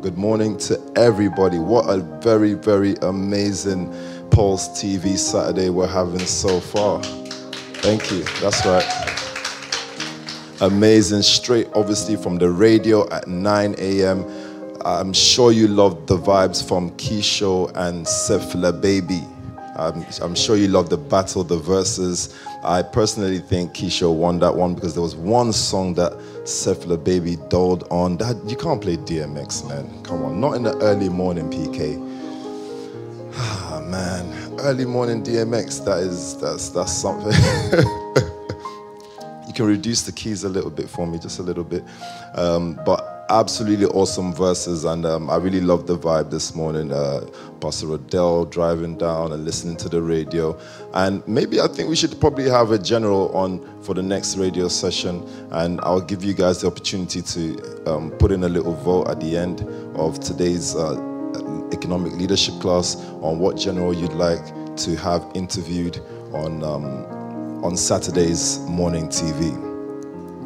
Good morning to everybody. What a very, very amazing Pulse TV Saturday we're having so far. Thank you. That's right. Amazing. Straight, obviously, from the radio at 9 a.m. I'm sure you loved the vibes from Keisho and Sefla Baby. I'm, I'm sure you love the battle, the verses. I personally think Keisha won that one because there was one song that Sefla Baby doled on. That you can't play DMX, man. Come on, not in the early morning, PK. Ah, man, early morning DMX. That is that's that's something. you can reduce the keys a little bit for me, just a little bit, um, but absolutely awesome verses, and um, I really loved the vibe this morning. Uh, Pastor Adele driving down and listening to the radio, and maybe I think we should probably have a general on for the next radio session, and I'll give you guys the opportunity to um, put in a little vote at the end of today's uh, economic leadership class on what general you'd like to have interviewed on um, on Saturday's morning TV.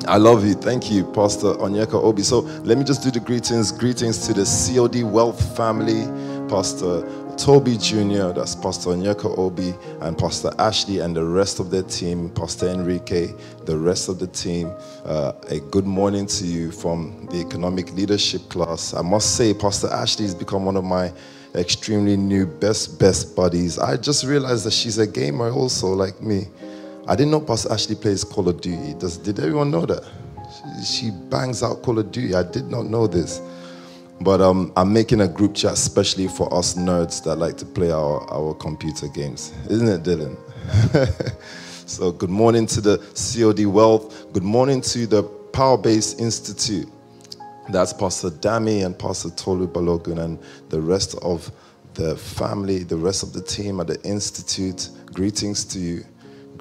I love you. Thank you, Pastor Onyeka Obi. So let me just do the greetings. Greetings to the COD Wealth family, Pastor Toby Jr., that's Pastor Onyeka Obi, and Pastor Ashley, and the rest of the team, Pastor Enrique, the rest of the team. Uh, a good morning to you from the economic leadership class. I must say, Pastor Ashley has become one of my extremely new best, best buddies. I just realized that she's a gamer also, like me. I didn't know Pastor Ashley plays Call of Duty. Does, did everyone know that? She, she, bangs out Call of Duty. I did not know this. But um, I'm making a group chat especially for us nerds that like to play our, our computer games. Isn't it, Dylan? so, good morning to the COD Wealth. Good morning to the Power Base Institute. That's Pastor Dami and Pastor Tolu Balogun and the rest of the family, the rest of the team at the Institute. Greetings to you.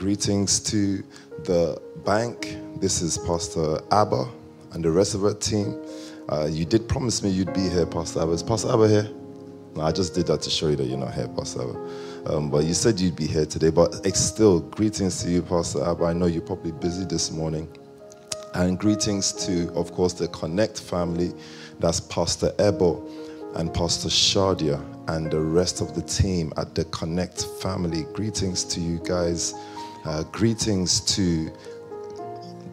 Greetings to the bank. This is Pastor Abba and the rest of our team. Uh, you did promise me you'd be here, Pastor Abba. Is Pastor Abba here? No, I just did that to show you that you're not here, Pastor Abba. Um, but you said you'd be here today. But still, greetings to you, Pastor Abba. I know you're probably busy this morning. And greetings to, of course, the Connect family. That's Pastor Ebo and Pastor Shadia and the rest of the team at the Connect family. Greetings to you guys. Uh, greetings to,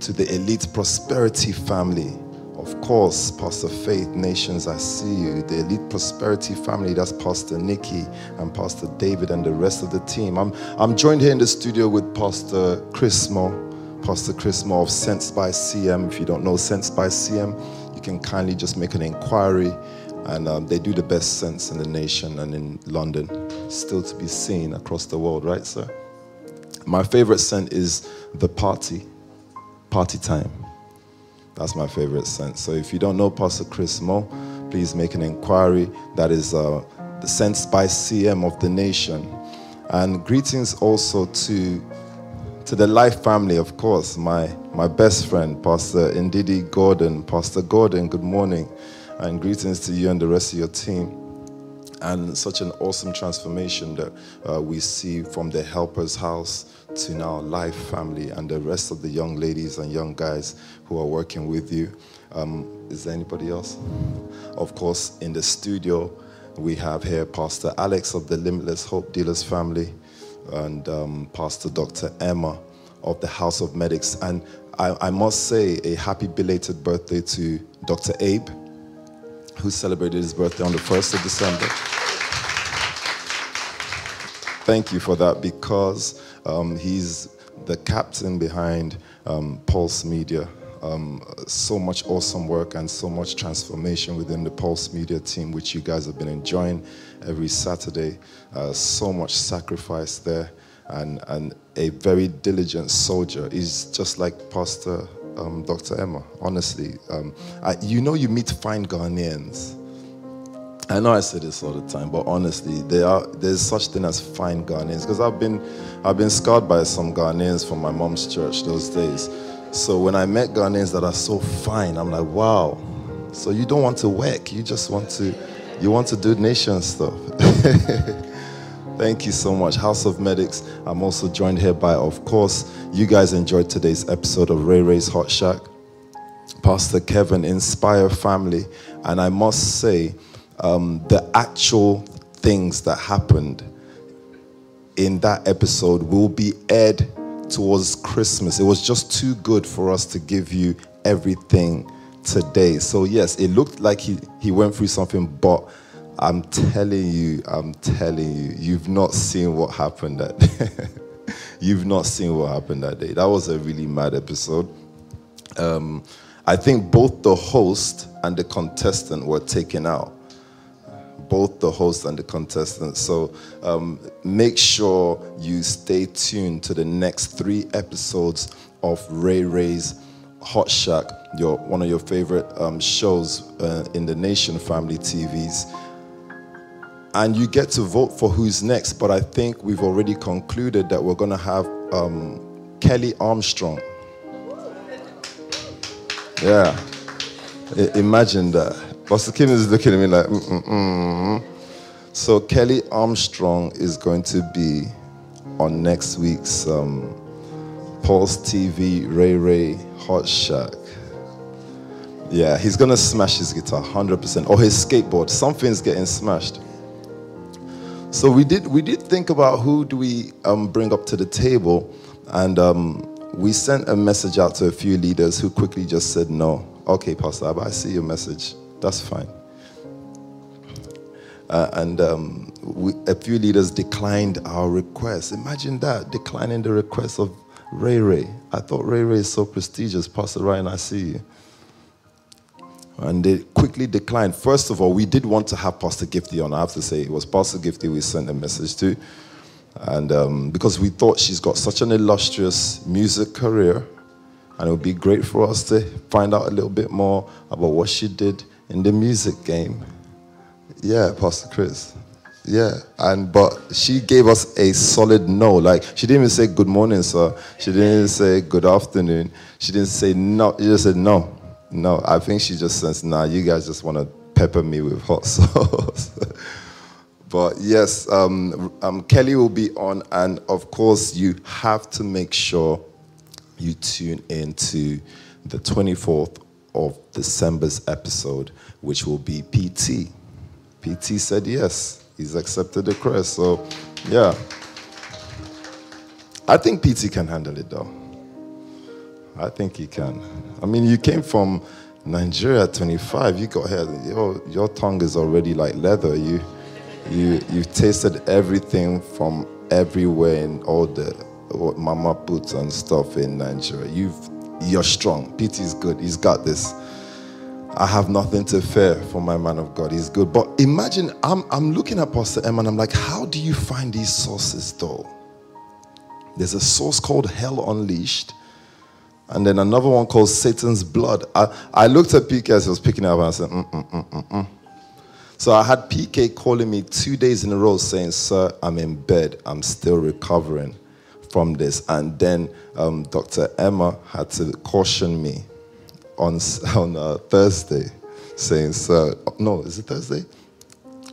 to the elite prosperity family. Of course, Pastor Faith Nations, I see you. The elite prosperity family, that's Pastor Nikki and Pastor David and the rest of the team. I'm, I'm joined here in the studio with Pastor Chris Mo, Pastor Chris Mo of Sense by CM. If you don't know Sense by CM, you can kindly just make an inquiry. And um, they do the best sense in the nation and in London. Still to be seen across the world, right, sir? My favorite scent is the party, party time. That's my favorite scent. So if you don't know Pastor Chris Mo, please make an inquiry. That is uh, the Sense by CM of the nation. And greetings also to to the Life family, of course, my, my best friend, Pastor Ndidi Gordon. Pastor Gordon, good morning. And greetings to you and the rest of your team and such an awesome transformation that uh, we see from the helper's house to now life family and the rest of the young ladies and young guys who are working with you. Um, is there anybody else? Of course in the studio we have here pastor alex of the limitless hope dealers family and um, pastor dr emma of the house of medics. And I, I must say a happy belated birthday to dr abe who celebrated his birthday on the 1st of December. Thank you for that because um, he's the captain behind um, Pulse Media. Um, so much awesome work and so much transformation within the Pulse Media team, which you guys have been enjoying every Saturday. Uh, so much sacrifice there, and, and a very diligent soldier. He's just like Pastor um, Dr. Emma, honestly. Um, I, you know, you meet fine Ghanaians. I know I say this all the time, but honestly, there are there's such thing as fine Ghanaians because I've been I've been scarred by some Ghanaians from my mom's church those days. So when I met Ghanaians that are so fine, I'm like, wow. So you don't want to work, you just want to you want to do nation stuff. Thank you so much, House of Medics. I'm also joined here by, of course, you guys enjoyed today's episode of Ray Ray's Hot Shack. Pastor Kevin, Inspire Family, And I must say, um, the actual things that happened in that episode will be aired towards Christmas. It was just too good for us to give you everything today. So, yes, it looked like he, he went through something, but I'm telling you, I'm telling you, you've not seen what happened that day. you've not seen what happened that day. That was a really mad episode. Um, I think both the host and the contestant were taken out. Both the host and the contestant. So um, make sure you stay tuned to the next three episodes of Ray Ray's Hot Shack, your one of your favorite um, shows uh, in the Nation Family TVs. And you get to vote for who's next. But I think we've already concluded that we're going to have um, Kelly Armstrong. Yeah. I- imagine that. Pastor Kim is looking at me like, mm-mm-mm. So Kelly Armstrong is going to be on next week's um, Pulse TV Ray Ray Hot Shack. Yeah, he's gonna smash his guitar 100%, or his skateboard. Something's getting smashed. So we did we did think about who do we um, bring up to the table, and um, we sent a message out to a few leaders who quickly just said no. Okay, Pastor Abba, I see your message. That's fine. Uh, and um, we, a few leaders declined our request. Imagine that, declining the request of Ray Ray. I thought Ray Ray is so prestigious. Pastor Ryan, I see you. And they quickly declined. First of all, we did want to have Pastor Gifty on. I have to say, it was Pastor Gifty we sent a message to. And um, because we thought she's got such an illustrious music career, and it would be great for us to find out a little bit more about what she did in the music game. Yeah, Pastor Chris. Yeah, and but she gave us a solid no. Like she didn't even say good morning, sir. She didn't say good afternoon. She didn't say no. She just said no, no. I think she just says, nah, you guys just want to pepper me with hot sauce. but yes, um, um, Kelly will be on, and of course, you have to make sure you tune into the 24th of December's episode, which will be PT. PT said yes. He's accepted the crest. So, yeah. I think PT can handle it though. I think he can. I mean, you came from Nigeria at 25. You got here. Your, your tongue is already like leather. You, you, you've tasted everything from everywhere in all the what mama puts and stuff in Nigeria. You've, you're strong. PT is good. He's got this. I have nothing to fear for my man of God. He's good. But imagine, I'm, I'm looking at Pastor Emma and I'm like, how do you find these sauces though? There's a sauce called Hell Unleashed, and then another one called Satan's Blood. I, I looked at PK as he was picking up and I said, mm, mm, mm, mm, mm. So I had PK calling me two days in a row saying, Sir, I'm in bed. I'm still recovering from this. And then um, Dr. Emma had to caution me on, on uh, Thursday, saying, Sir, no, is it Thursday?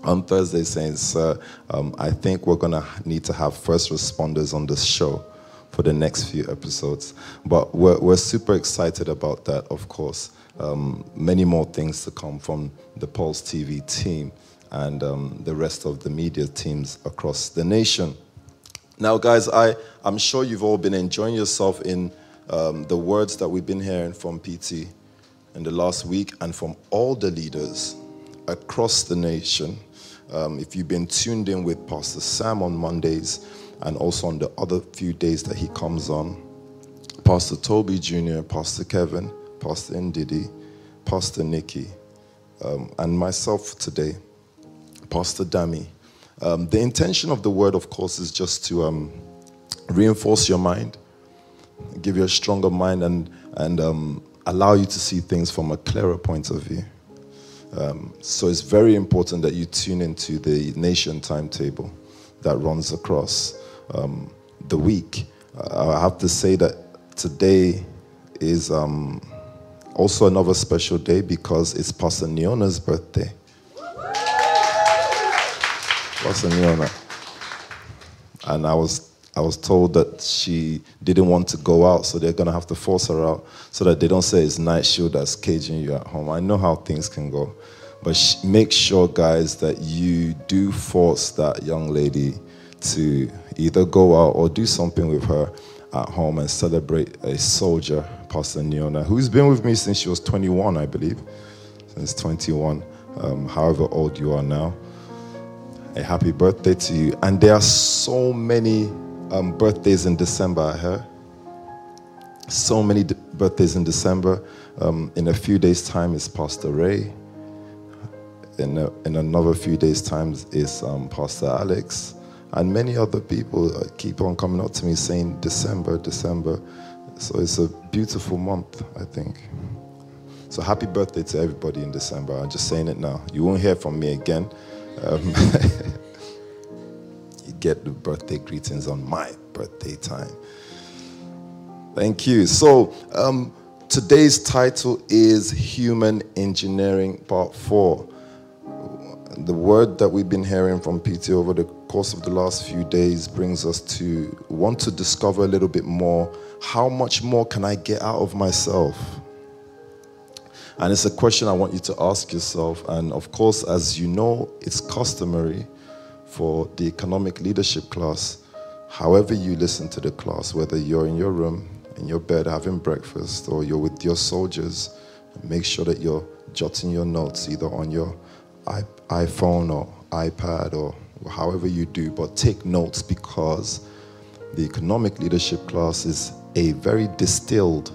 On Thursday, saying, Sir, um, I think we're to need to have first responders on this show for the next few episodes. But we're, we're super excited about that, of course. Um, many more things to come from the Pulse TV team and um, the rest of the media teams across the nation. Now, guys, I, I'm sure you've all been enjoying yourself in um, the words that we've been hearing from PT in the last week and from all the leaders across the nation. Um, if you've been tuned in with Pastor Sam on Mondays and also on the other few days that he comes on, Pastor Toby Jr., Pastor Kevin, Pastor Ndidi, Pastor Nikki, um, and myself today, Pastor Dami. Um, the intention of the word, of course, is just to um, reinforce your mind, give you a stronger mind, and, and um, allow you to see things from a clearer point of view. Um, so it's very important that you tune into the nation timetable that runs across um, the week. I have to say that today is um, also another special day because it's Pastor Neona's birthday. Pastor Neona. And I was I was told that she didn't want to go out, so they're gonna have to force her out so that they don't say it's night shield that's caging you at home. I know how things can go, but sh- make sure, guys, that you do force that young lady to either go out or do something with her at home and celebrate a soldier, Pastor Neona, who's been with me since she was 21, I believe, since 21, um, however old you are now. A happy birthday to you. And there are so many um, birthdays in December, I heard. So many d- birthdays in December. Um, in a few days' time is Pastor Ray. In, a, in another few days' time is um, Pastor Alex. And many other people uh, keep on coming up to me saying December, December. So it's a beautiful month, I think. So happy birthday to everybody in December. I'm just saying it now. You won't hear from me again. Um, get the birthday greetings on my birthday time. Thank you. So um, today's title is Human Engineering Part 4. The word that we've been hearing from PT over the course of the last few days brings us to want to discover a little bit more how much more can I get out of myself? And it's a question I want you to ask yourself. And of course, as you know, it's customary for the economic leadership class, however you listen to the class, whether you're in your room, in your bed having breakfast, or you're with your soldiers, make sure that you're jotting your notes either on your iPhone or iPad or however you do, but take notes because the economic leadership class is a very distilled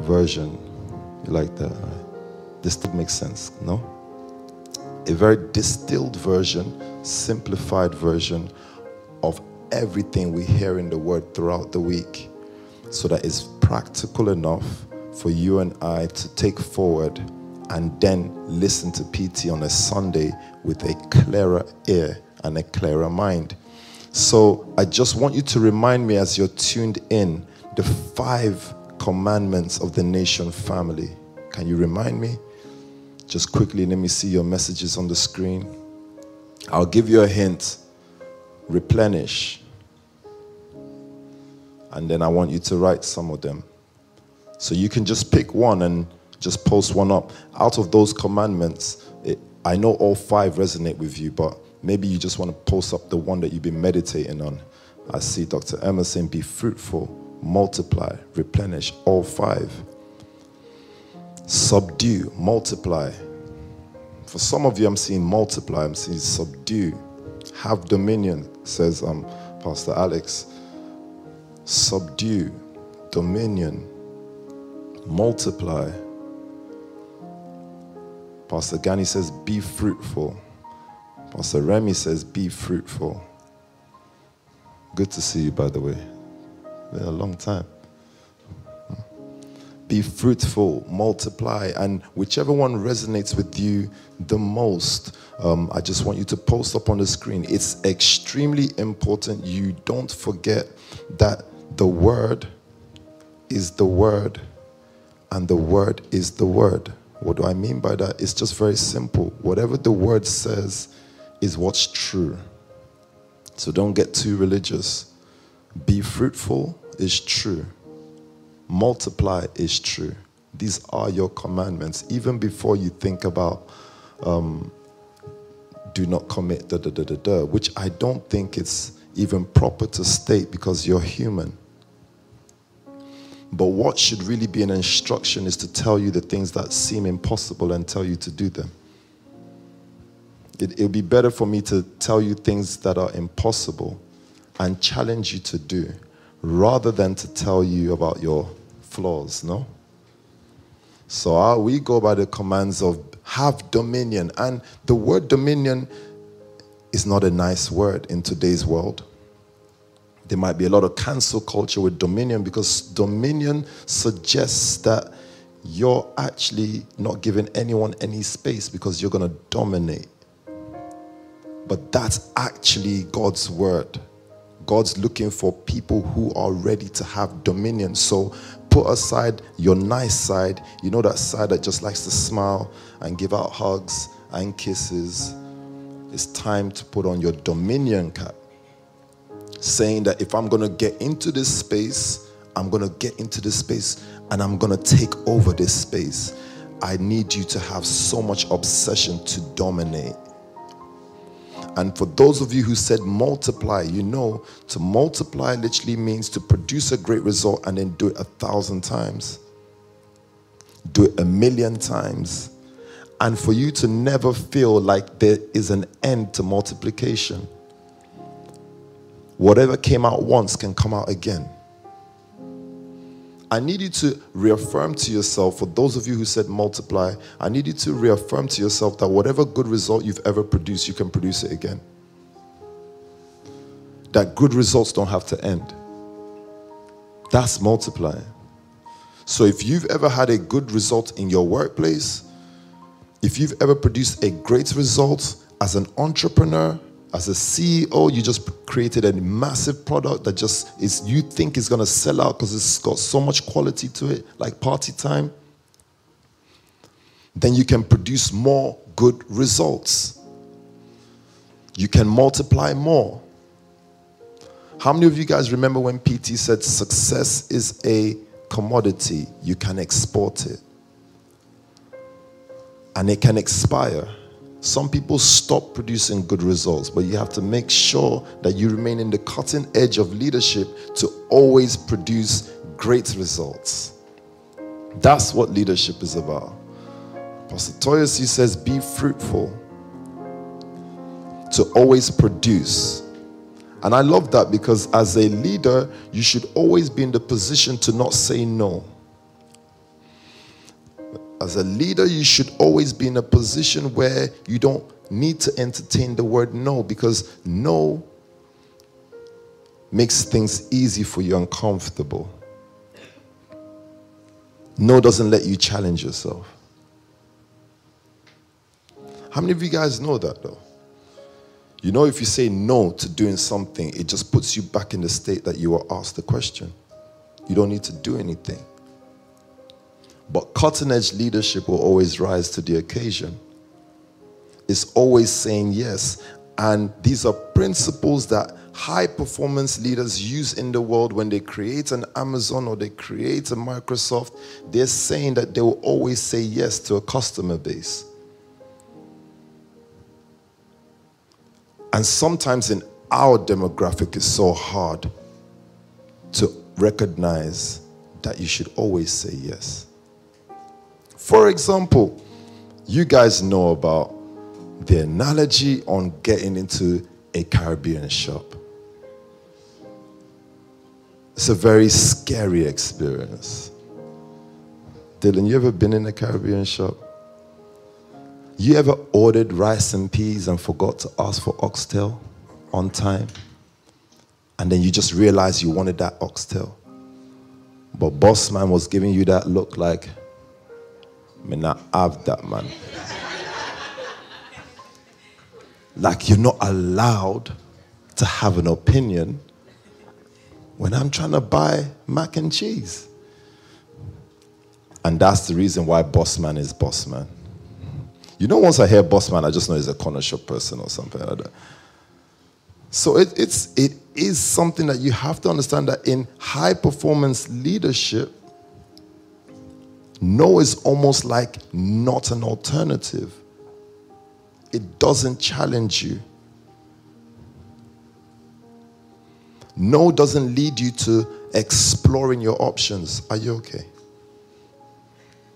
version. You like that? Right? This makes sense, no? A very distilled version, simplified version of everything we hear in the word throughout the week so that it's practical enough for you and I to take forward and then listen to PT on a Sunday with a clearer ear and a clearer mind. So I just want you to remind me as you're tuned in the five commandments of the nation family. Can you remind me? Just quickly, let me see your messages on the screen. I'll give you a hint replenish. And then I want you to write some of them. So you can just pick one and just post one up. Out of those commandments, it, I know all five resonate with you, but maybe you just want to post up the one that you've been meditating on. I see Dr. Emerson be fruitful, multiply, replenish, all five subdue, multiply. For some of you, I'm seeing multiply, I'm seeing subdue, have dominion, says um, Pastor Alex. Subdue, dominion, multiply. Pastor Gani says, be fruitful. Pastor Remy says, be fruitful. Good to see you, by the way. Been a long time be fruitful, multiply, and whichever one resonates with you the most, um, I just want you to post up on the screen. It's extremely important you don't forget that the Word is the Word, and the Word is the Word. What do I mean by that? It's just very simple. Whatever the Word says is what's true. So don't get too religious. Be fruitful is true multiply is true. These are your commandments. Even before you think about um, do not commit, da da da da da, which I don't think it's even proper to state because you're human. But what should really be an instruction is to tell you the things that seem impossible and tell you to do them. It, will be better for me to tell you things that are impossible and challenge you to do rather than to tell you about your flaws, no? So uh, we go by the commands of have dominion. And the word dominion is not a nice word in today's world. There might be a lot of cancel culture with dominion because dominion suggests that you're actually not giving anyone any space because you're going to dominate. But that's actually God's word. God's looking for people who are ready to have dominion. So put aside your nice side, you know, that side that just likes to smile and give out hugs and kisses. It's time to put on your dominion cap. saying that if I'm going to get into this space, I'm going to get into this space and I'm going to take over this space. I need you to have so much obsession to dominate. And for those of you who said multiply, you know, to multiply literally means to produce a great result and then do it a thousand times, do it a million times. And for you to never feel like there is an end to multiplication. Whatever came out once can come out again. I need you to reaffirm to yourself, for those of you who said multiply, I need you to reaffirm to yourself that whatever good result you've ever produced, you can produce it again. That good results don't have to end. That's multiplying. So if you've ever had a good result in your workplace, if you've ever produced a great result as an entrepreneur, as a CEO, you just created a massive product that just is you think is gonna sell out because it's got so much quality to it, like party time. Then you can produce more good results. You can multiply more. How many of you guys remember when PT said success is a commodity? You can export it and it can expire. Some people stop producing good results, but you have to make sure that you remain in the cutting edge of leadership to always produce great results. That's what leadership is about. Pastor Toyosi says, Be fruitful, to always produce. And I love that because as a leader, you should always be in the position to not say no. As a leader, you should always be in a position where you don't need to entertain the word no because no makes things easy for you and comfortable. No doesn't let you challenge yourself. How many of you guys know that though? You know, if you say no to doing something, it just puts you back in the state that you were asked the question. You don't need to do anything. But cutting edge leadership will always rise to the occasion. It's always saying yes. And these are principles that high performance leaders use in the world when they create an Amazon or they create a Microsoft. They're saying that they will always say yes to a customer base. And sometimes in our demographic, it's so hard to recognize that you should always say yes. For example, you guys know about the analogy on getting into a Caribbean shop. It's a very scary experience. Dylan, you ever been in a Caribbean shop? You ever ordered rice and peas and forgot to ask for oxtail on time? And then you just realized you wanted that oxtail. But boss man was giving you that look like, may not have that, man. like you're not allowed to have an opinion when I'm trying to buy mac and cheese. And that's the reason why boss man is boss man. You know, once I hear boss man, I just know he's a corner shop person or something like that. So it, it's, it is something that you have to understand that in high performance leadership, no is almost like not an alternative. It doesn't challenge you. No doesn't lead you to exploring your options. Are you okay?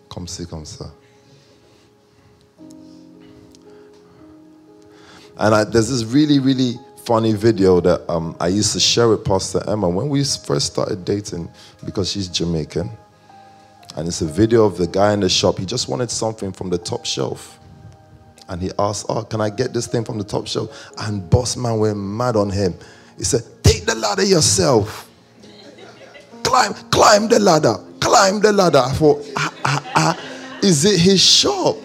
Come see, come sir. And I, there's this really, really funny video that um, I used to share with Pastor Emma when we first started dating because she's Jamaican. And it's a video of the guy in the shop. He just wanted something from the top shelf. And he asked, Oh, can I get this thing from the top shelf? And boss man went mad on him. He said, Take the ladder yourself. climb, climb the ladder. Climb the ladder. I thought, ah, ah, ah, is it his shop?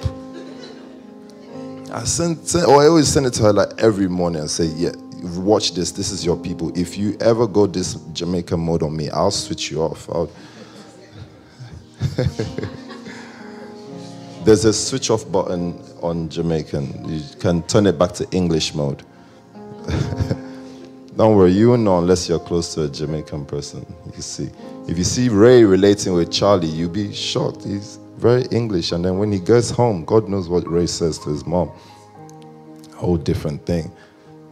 I sent, sent, or I always send it to her like every morning and say, Yeah, watch this. This is your people. If you ever go this Jamaican mode on me, I'll switch you off. I'll, There's a switch off button on Jamaican. You can turn it back to English mode. Don't worry, you won't know unless you're close to a Jamaican person. You see. If you see Ray relating with Charlie, you'll be shocked. He's very English. And then when he goes home, God knows what Ray says to his mom. Whole different thing.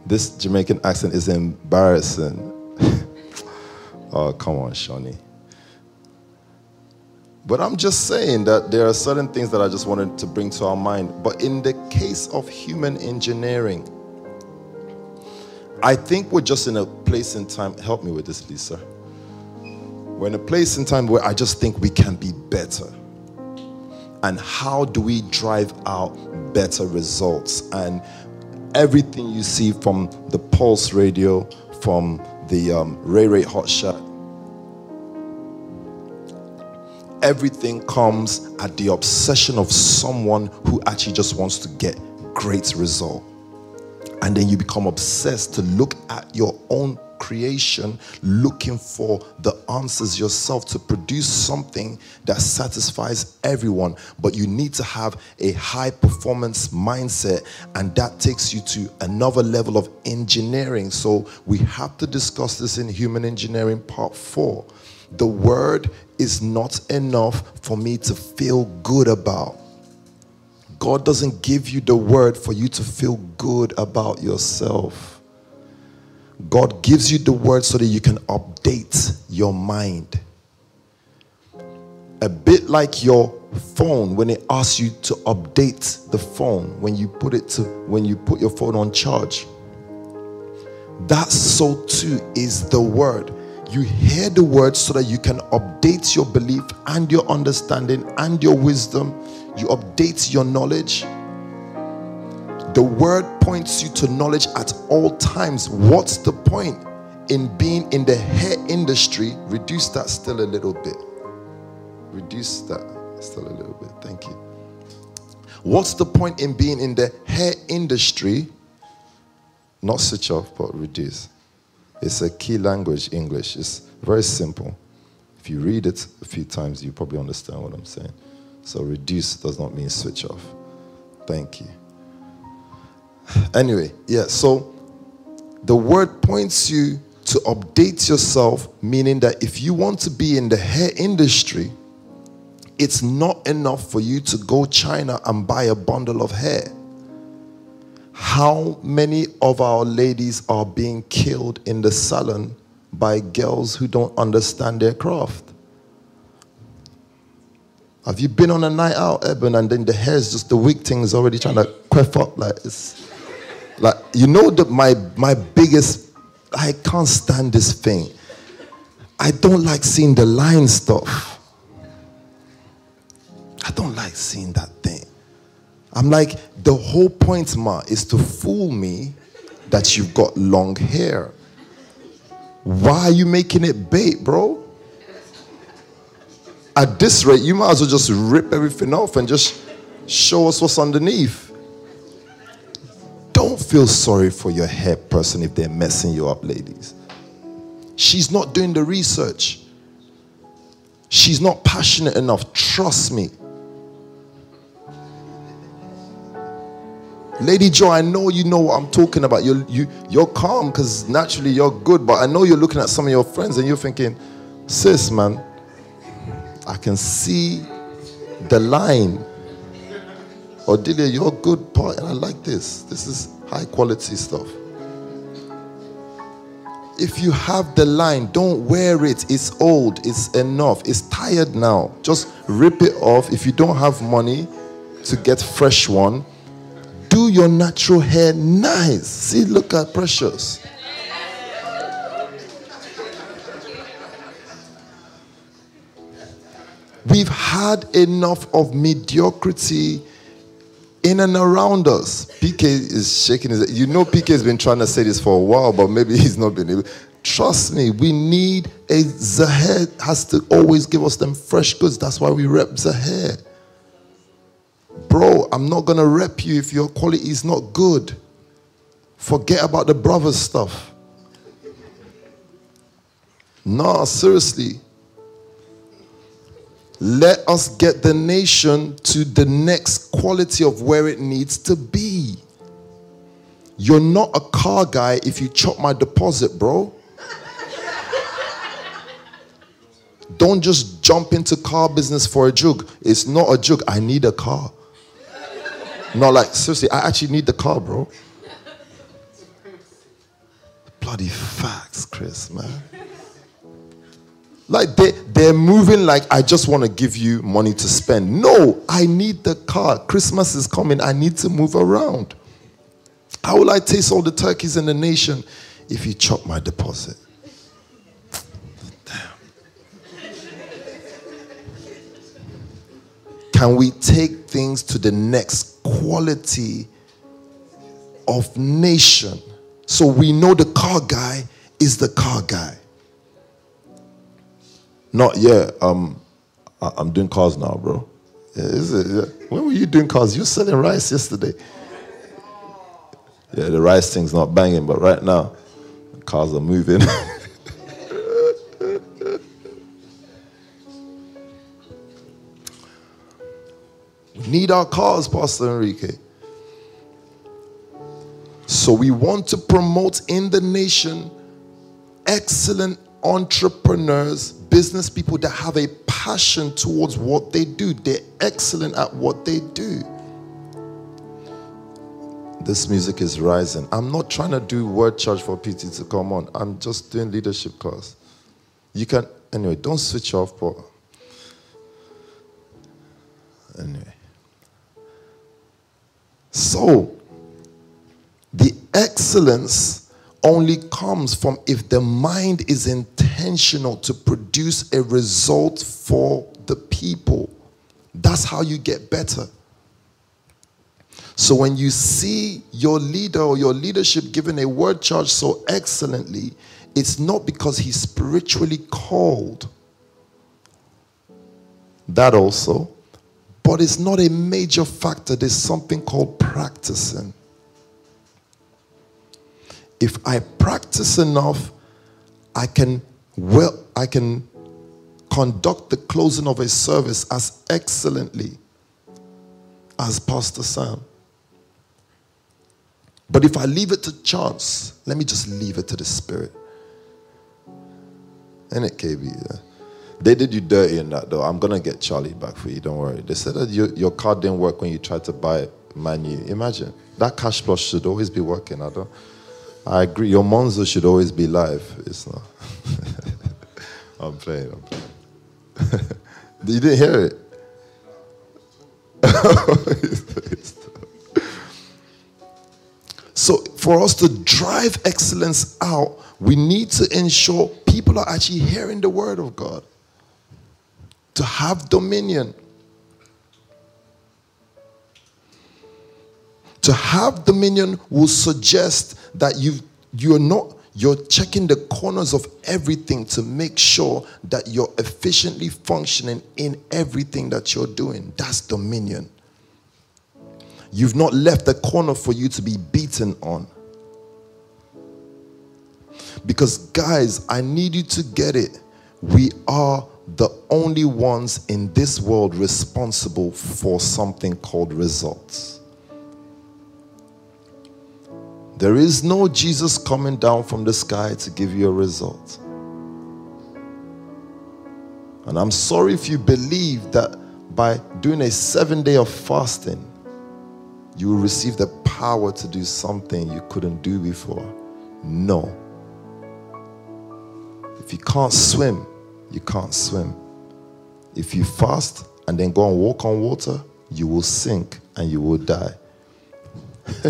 This Jamaican accent is embarrassing. oh, come on, Shawnee. But I'm just saying that there are certain things that I just wanted to bring to our mind. But in the case of human engineering, I think we're just in a place in time. Help me with this, Lisa. We're in a place in time where I just think we can be better. And how do we drive out better results? And everything you see from the Pulse Radio, from the um, Ray Ray Hot everything comes at the obsession of someone who actually just wants to get great result. And then you become obsessed to look at your own creation, looking for the answers yourself to produce something that satisfies everyone. But you need to have a high performance mindset, and that takes you to another level of engineering. So we have to discuss this in Human Engineering Part 4 the word is not enough for me to feel good about. God doesn't give you the word for you to feel good about yourself. God gives you the word so that you can update your mind. A bit like your phone when it asks you to update the phone when you put it to when you put your phone on charge. That so too is the word you hear the word so that you can update your belief and your understanding and your wisdom. You update your knowledge. The word points you to knowledge at all times. What's the point in being in the hair industry? Reduce that still a little bit. Reduce that still a little bit. Thank you. What's the point in being in the hair industry? Not switch off, but reduce. It's a key language, English. It's very simple. If you read it a few times, you probably understand what I'm saying. So reduce does not mean switch off. Thank you. Anyway, yeah, so the word points you to update yourself, meaning that if you want to be in the hair industry, it's not enough for you to go China and buy a bundle of hair. How many of our ladies are being killed in the salon by girls who don't understand their craft? Have you been on a night out, Eben, and then the hair's just the wig thing is already trying to quiff up? Like it's like you know that my my biggest I can't stand this thing. I don't like seeing the line stuff. I don't like seeing that thing. I'm like, the whole point, Ma, is to fool me that you've got long hair. Why are you making it bait, bro? At this rate, you might as well just rip everything off and just show us what's underneath. Don't feel sorry for your hair person if they're messing you up, ladies. She's not doing the research. She's not passionate enough. Trust me. Lady Joe, I know you know what I'm talking about. You're, you, you're calm because naturally you're good, but I know you're looking at some of your friends and you're thinking, sis, man, I can see the line. Odilia, you're good part, and I like this. This is high quality stuff. If you have the line, don't wear it. It's old. It's enough. It's tired now. Just rip it off. If you don't have money to get fresh one, do your natural hair nice. See, look at Precious. We've had enough of mediocrity in and around us. PK is shaking his head. You know, PK has been trying to say this for a while, but maybe he's not been able. Trust me, we need a Zahed has to always give us them fresh goods. That's why we rep Zahed. Bro, I'm not going to rep you if your quality is not good. Forget about the brothers stuff. Nah, seriously. Let us get the nation to the next quality of where it needs to be. You're not a car guy if you chop my deposit, bro. Don't just jump into car business for a joke. It's not a joke. I need a car. Not like, seriously, I actually need the car, bro. Bloody facts, Chris, man. Like they, they're moving like I just want to give you money to spend. No, I need the car. Christmas is coming. I need to move around. How will I taste all the turkeys in the nation if you chop my deposit? Can we take things to the next quality of nation? So we know the car guy is the car guy. Not yet. Um, I- I'm doing cars now, bro. When were you doing cars? You were selling rice yesterday. Yeah, the rice thing's not banging, but right now, cars are moving. need our cars, Pastor Enrique. So we want to promote in the nation excellent entrepreneurs, business people that have a passion towards what they do. They're excellent at what they do. This music is rising. I'm not trying to do word church for PT to come on. I'm just doing leadership class. You can, anyway, don't switch off, but anyway. So, the excellence only comes from if the mind is intentional to produce a result for the people. That's how you get better. So when you see your leader or your leadership giving a word charge so excellently, it's not because he's spiritually called. That also, but it's not a major factor. There's something called practicing. If I practice enough, I can well I can conduct the closing of a service as excellently as Pastor Sam. But if I leave it to chance, let me just leave it to the Spirit. And it, KB? Yeah. They did you dirty in that, though. I'm to get Charlie back for you, don't worry. They said that your, your card didn't work when you tried to buy Manu. Imagine. That cash plus should always be working, I don't. I agree. Your Monzo should always be live. It's not. I'm playing, I'm playing. you didn't hear it? So, for us to drive excellence out, we need to ensure people are actually hearing the word of God. To have dominion. To have dominion will suggest that you you're not you're checking the corners of everything to make sure that you're efficiently functioning in everything that you're doing. That's dominion. You've not left a corner for you to be beaten on. Because, guys, I need you to get it. We are the only ones in this world responsible for something called results. There is no Jesus coming down from the sky to give you a result. And I'm sorry if you believe that by doing a seven day of fasting, you will receive the power to do something you couldn't do before. No. If you can't swim, you can't swim. If you fast and then go and walk on water, you will sink and you will die.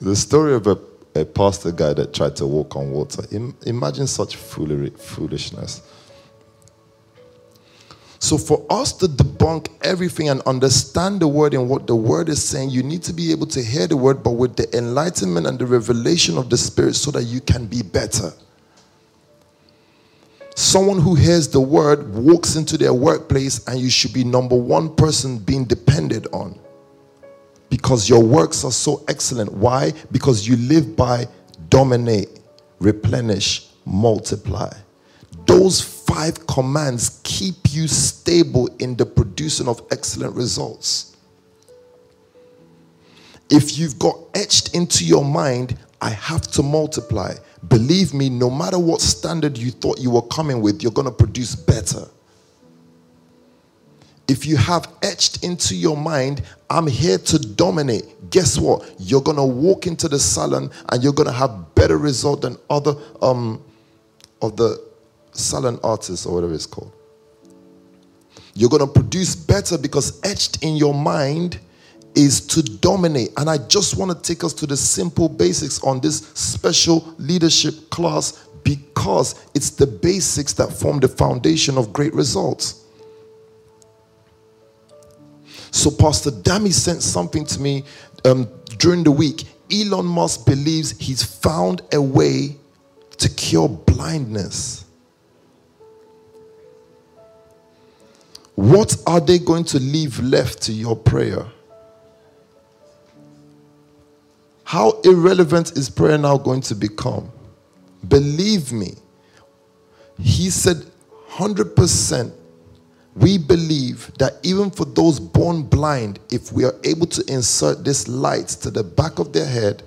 the story of a, a pastor guy that tried to walk on water. Im- imagine such foolery, foolishness. So, for us to debunk everything and understand the word and what the word is saying, you need to be able to hear the word, but with the enlightenment and the revelation of the Spirit so that you can be better. Someone who hears the word walks into their workplace, and you should be number one person being depended on because your works are so excellent. Why? Because you live by dominate, replenish, multiply. Those five commands keep you stable in the producing of excellent results. If you've got etched into your mind, I have to multiply. Believe me, no matter what standard you thought you were coming with, you're going to produce better. If you have etched into your mind, I'm here to dominate, guess what? You're going to walk into the salon and you're going to have better result than other um, of the salon artists or whatever it's called. You're going to produce better because etched in your mind is to dominate. And I just want to take us to the simple basics on this special leadership class because it's the basics that form the foundation of great results. So, Pastor Dami sent something to me um, during the week. Elon Musk believes he's found a way to cure blindness. What are they going to leave left to your prayer? How irrelevant is prayer now going to become? Believe me, he said 100% we believe that even for those born blind, if we are able to insert this light to the back of their head,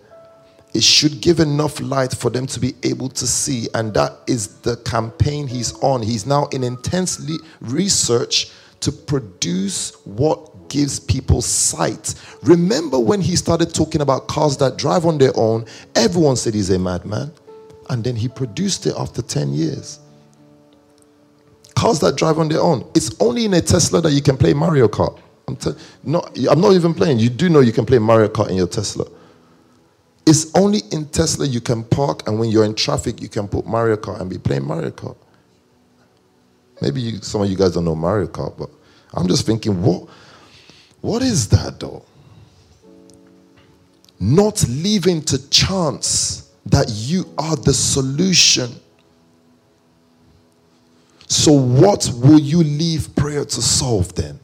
it should give enough light for them to be able to see. And that is the campaign he's on. He's now in intensely research to produce what gives people sight. Remember when he started talking about cars that drive on their own, everyone said he's a madman. And then he produced it after 10 years. Cars that drive on their own. It's only in a Tesla that you can play Mario Kart. I'm, te- not, I'm not even playing. You do know you can play Mario Kart in your Tesla. It's only in Tesla you can park, and when you're in traffic, you can put Mario Kart and be playing Mario Kart. Maybe you, some of you guys don't know Mario Kart, but I'm just thinking, what, what is that though? Not leaving to chance that you are the solution. So, what will you leave prayer to solve then?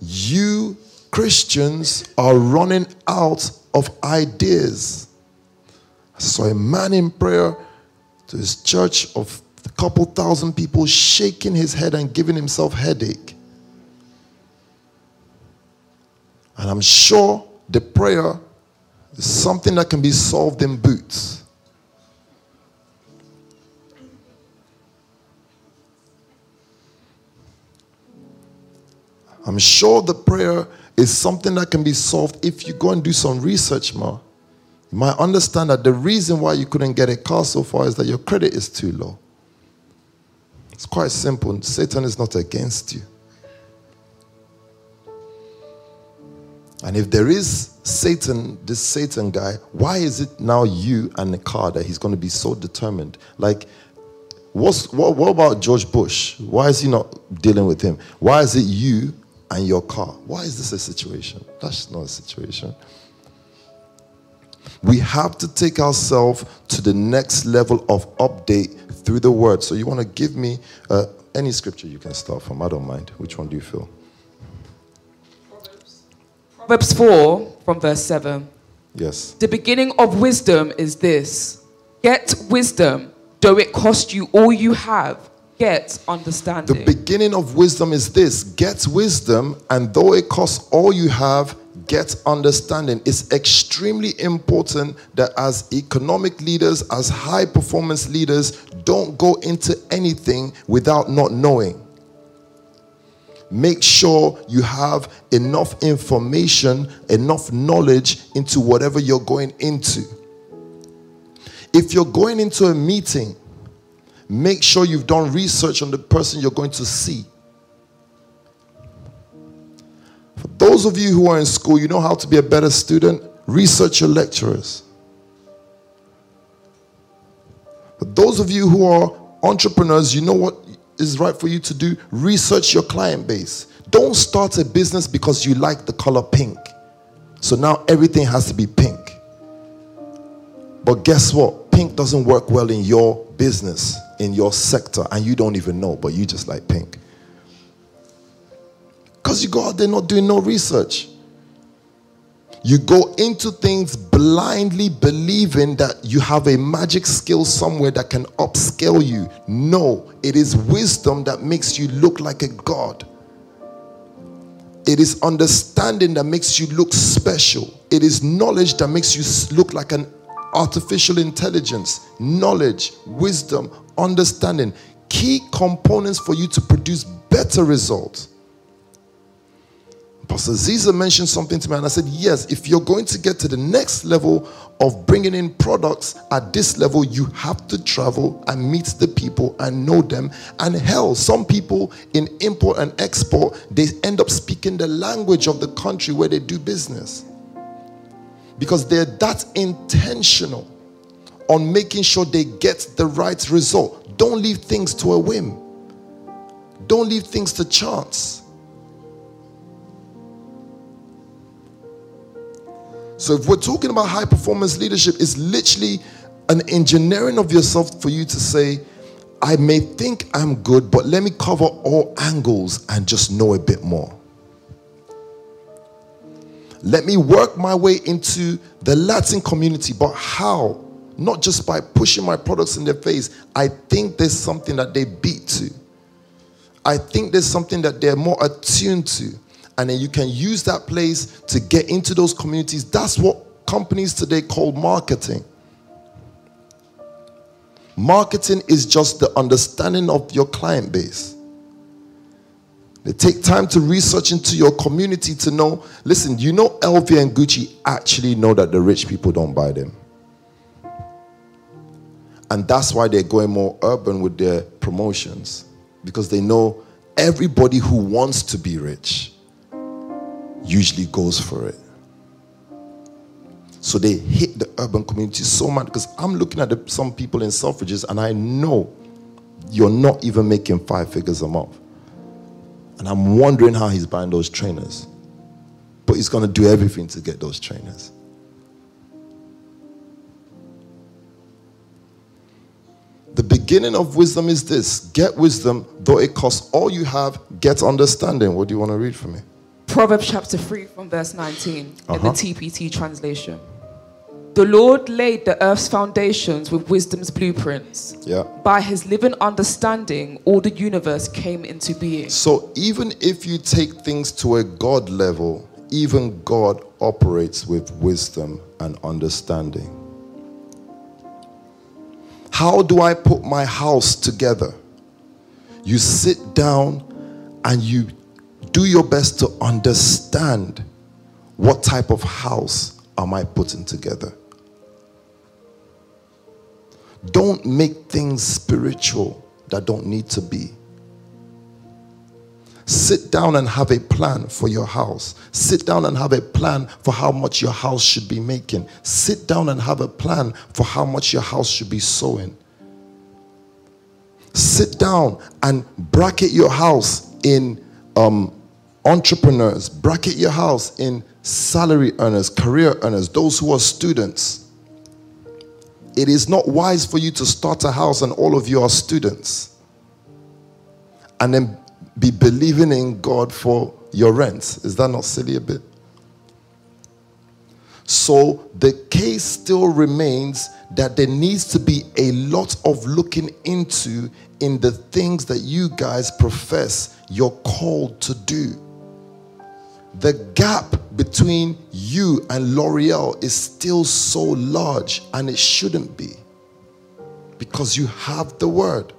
You Christians are running out of ideas. I saw a man in prayer to his church of a couple thousand people shaking his head and giving himself headache. And I'm sure the prayer is something that can be solved in boots. I'm sure the prayer is something that can be solved if you go and do some research more. You might understand that the reason why you couldn't get a car so far is that your credit is too low. It's quite simple. Satan is not against you. And if there is Satan, this Satan guy, why is it now you and the car that he's going to be so determined? Like, what's, what, what about George Bush? Why is he not dealing with him? Why is it you and your car? Why is this a situation? That's not a situation. We have to take ourselves to the next level of update through the word. So, you want to give me uh, any scripture you can start from? I don't mind. Which one do you feel? Proverbs 4 from verse 7. Yes. The beginning of wisdom is this get wisdom, though it cost you all you have. Get understanding. The beginning of wisdom is this get wisdom, and though it costs all you have, get understanding. It's extremely important that as economic leaders, as high performance leaders, don't go into anything without not knowing. Make sure you have enough information, enough knowledge into whatever you're going into. If you're going into a meeting, make sure you've done research on the person you're going to see. For those of you who are in school, you know how to be a better student? Research your lecturers. For those of you who are entrepreneurs, you know what is right for you to do? Research your client base. Don't start a business because you like the color pink. So now everything has to be pink. But guess what? Pink doesn't work well in your business, in your sector, and you don't even know, but you just like pink. Because you go out there not doing no research. You go into things blindly believing that you have a magic skill somewhere that can upscale you. No, it is wisdom that makes you look like a god. It is understanding that makes you look special. It is knowledge that makes you look like an artificial intelligence. Knowledge, wisdom, understanding. Key components for you to produce better results. Pastor Ziza mentioned something to me, and I said, Yes, if you're going to get to the next level of bringing in products at this level, you have to travel and meet the people and know them. And hell, some people in import and export, they end up speaking the language of the country where they do business because they're that intentional on making sure they get the right result. Don't leave things to a whim, don't leave things to chance. So if we're talking about high performance leadership, it's literally an engineering of yourself for you to say, I may think I'm good, but let me cover all angles and just know a bit more. Let me work my way into the Latin community, but how? Not just by pushing my products in their face. I think there's something that they beat to. I think there's something that they're more attuned to. And then you can use that place to get into those communities. That's what companies today call marketing. Marketing is just the understanding of your client base. They take time to research into your community to know listen, you know, LV and Gucci actually know that the rich people don't buy them. And that's why they're going more urban with their promotions because they know everybody who wants to be rich usually goes for it. So they hit the urban community so much because I'm looking at the, some people in suffrages and I know you're not even making five figures a month. And I'm wondering how he's buying those trainers. But he's going to do everything to get those trainers. The beginning of wisdom is this get wisdom, though it costs all you have, get understanding. What do you want to read for me? Proverbs chapter 3 from verse 19 in the Uh-huh. TPT translation. The Lord laid the earth's foundations with wisdom's blueprints. Yeah. By his living understanding, all the universe came into being. So even if you take things to a God level, even God operates with wisdom and understanding. How do I put my house together? You sit down and you do your best to understand what type of house am I putting together. Don't make things spiritual that don't need to be. Sit down and have a plan for your house. Sit down and have a plan for how much your house should be making. Sit down and have a plan for how much your house should be sowing. Sit down and bracket your house in um, entrepreneurs, bracket your house in salary earners, career earners, those who are students. It is not wise for you to start a house and all of you are students and then be believing in God for your rent. Is that not silly a bit? So the case still remains that there needs to be a lot of looking into in the things that you guys profess you're called to do. The gap between you and L'Oreal is still so large and it shouldn't be because you have the word.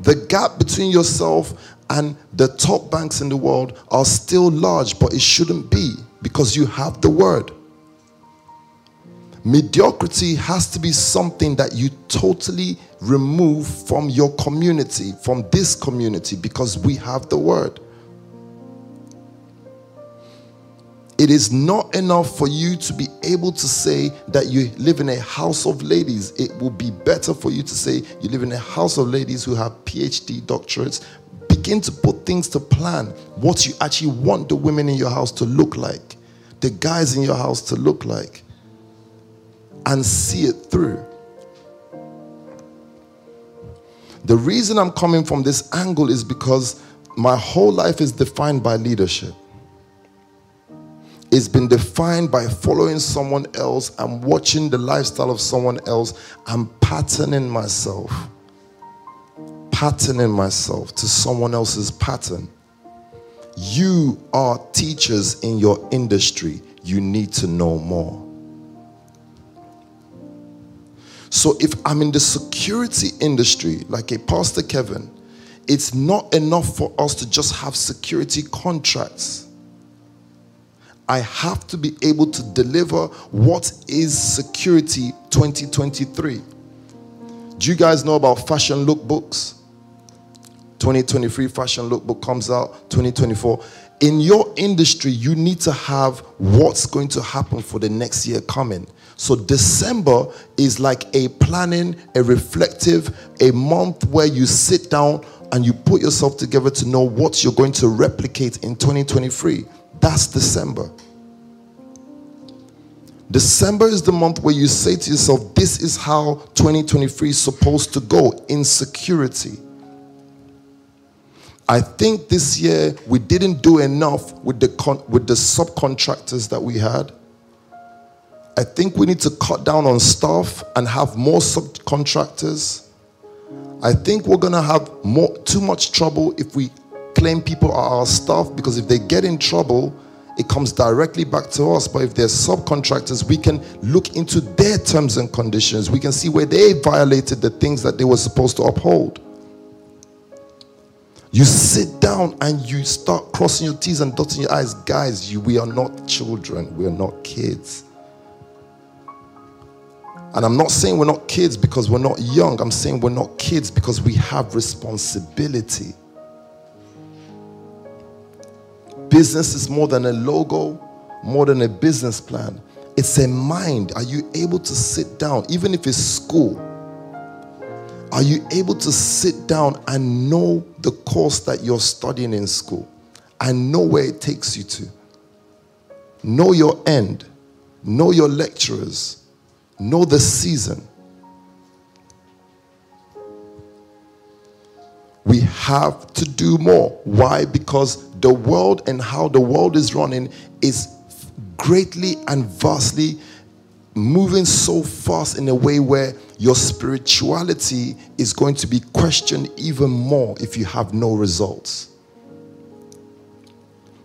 The gap between yourself and the top banks in the world are still large, but it shouldn't be because you have the word. Mediocrity has to be something that you totally remove from your community, from this community, because we have the word. It is not enough for you to be able to say that you live in a house of ladies. It will be better for you to say you live in a house of ladies who have PhD doctorates. Begin to put things to plan what you actually want the women in your house to look like, the guys in your house to look like, and see it through. The reason I'm coming from this angle is because my whole life is defined by leadership it's been defined by following someone else and watching the lifestyle of someone else and patterning myself. Patterning myself to someone else's pattern. You are teachers in your industry. You need to know more. So, if I'm in the security industry, like a Pastor Kevin, it's not enough for us to just have security contracts. I have to be able to deliver what is security 2023. Do you guys know about fashion lookbooks? 2023 fashion lookbook comes out 2024 in your industry you need to have what's going to happen for the next year coming so december is like a planning a reflective a month where you sit down and you put yourself together to know what you're going to replicate in 2023 that's december December is the month where you say to yourself, This is how 2023 is supposed to go in security. I think this year we didn't do enough with the, con- with the subcontractors that we had. I think we need to cut down on staff and have more subcontractors. I think we're going to have more, too much trouble if we claim people are our staff because if they get in trouble, it comes directly back to us. But if they're subcontractors, we can look into their terms and conditions. We can see where they violated the things that they were supposed to uphold. You sit down and you start crossing your T's and dotting your I's. Guys, you, we are not children, we are not kids. And I'm not saying we're not kids because we're not young. I'm saying we're not kids because we have responsibility. Business is more than a logo, more than a business plan. It's a mind. Are you able to sit down, even if it's school? Are you able to sit down and know the course that you're studying in school and know where it takes you to? Know your end, know your lecturers, know the season. We have to do more. Why? Because the world and how the world is running is greatly and vastly moving so fast in a way where your spirituality is going to be questioned even more if you have no results.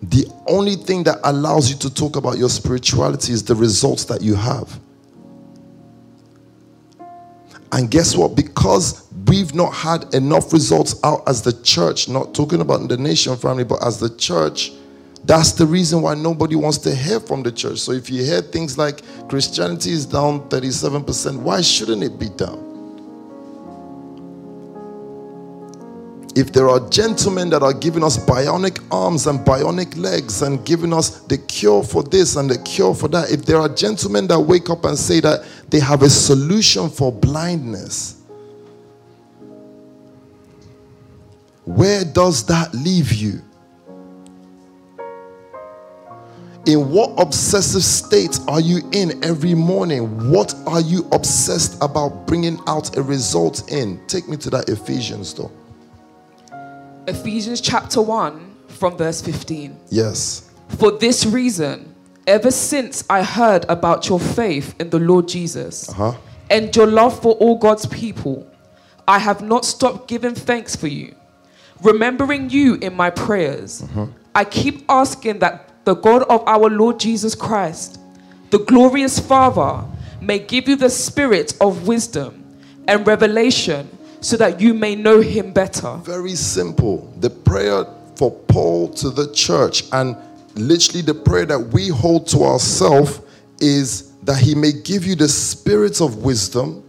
The only thing that allows you to talk about your spirituality is the results that you have. And guess what? Because we've not had enough results out as the church, not talking about the nation family, but as the church, that's the reason why nobody wants to hear from the church. So if you hear things like Christianity is down 37%, why shouldn't it be down? If there are gentlemen that are giving us bionic arms and bionic legs and giving us the cure for this and the cure for that, if there are gentlemen that wake up and say that they have a solution for blindness, where does that leave you? In what obsessive state are you in every morning? What are you obsessed about bringing out a result in? Take me to that Ephesians though. Ephesians chapter 1 from verse 15. Yes. For this reason, ever since I heard about your faith in the Lord Jesus Uh-huh. and your love for all God's people, I have not stopped giving thanks for you, remembering you in my prayers. I keep asking that the God of our Lord Jesus Christ, the glorious Father, may give you the spirit of wisdom and revelation so that you may know him better. Very simple. The prayer for Paul to the church, and literally the prayer that we hold to ourselves, is that he may give you the spirit of wisdom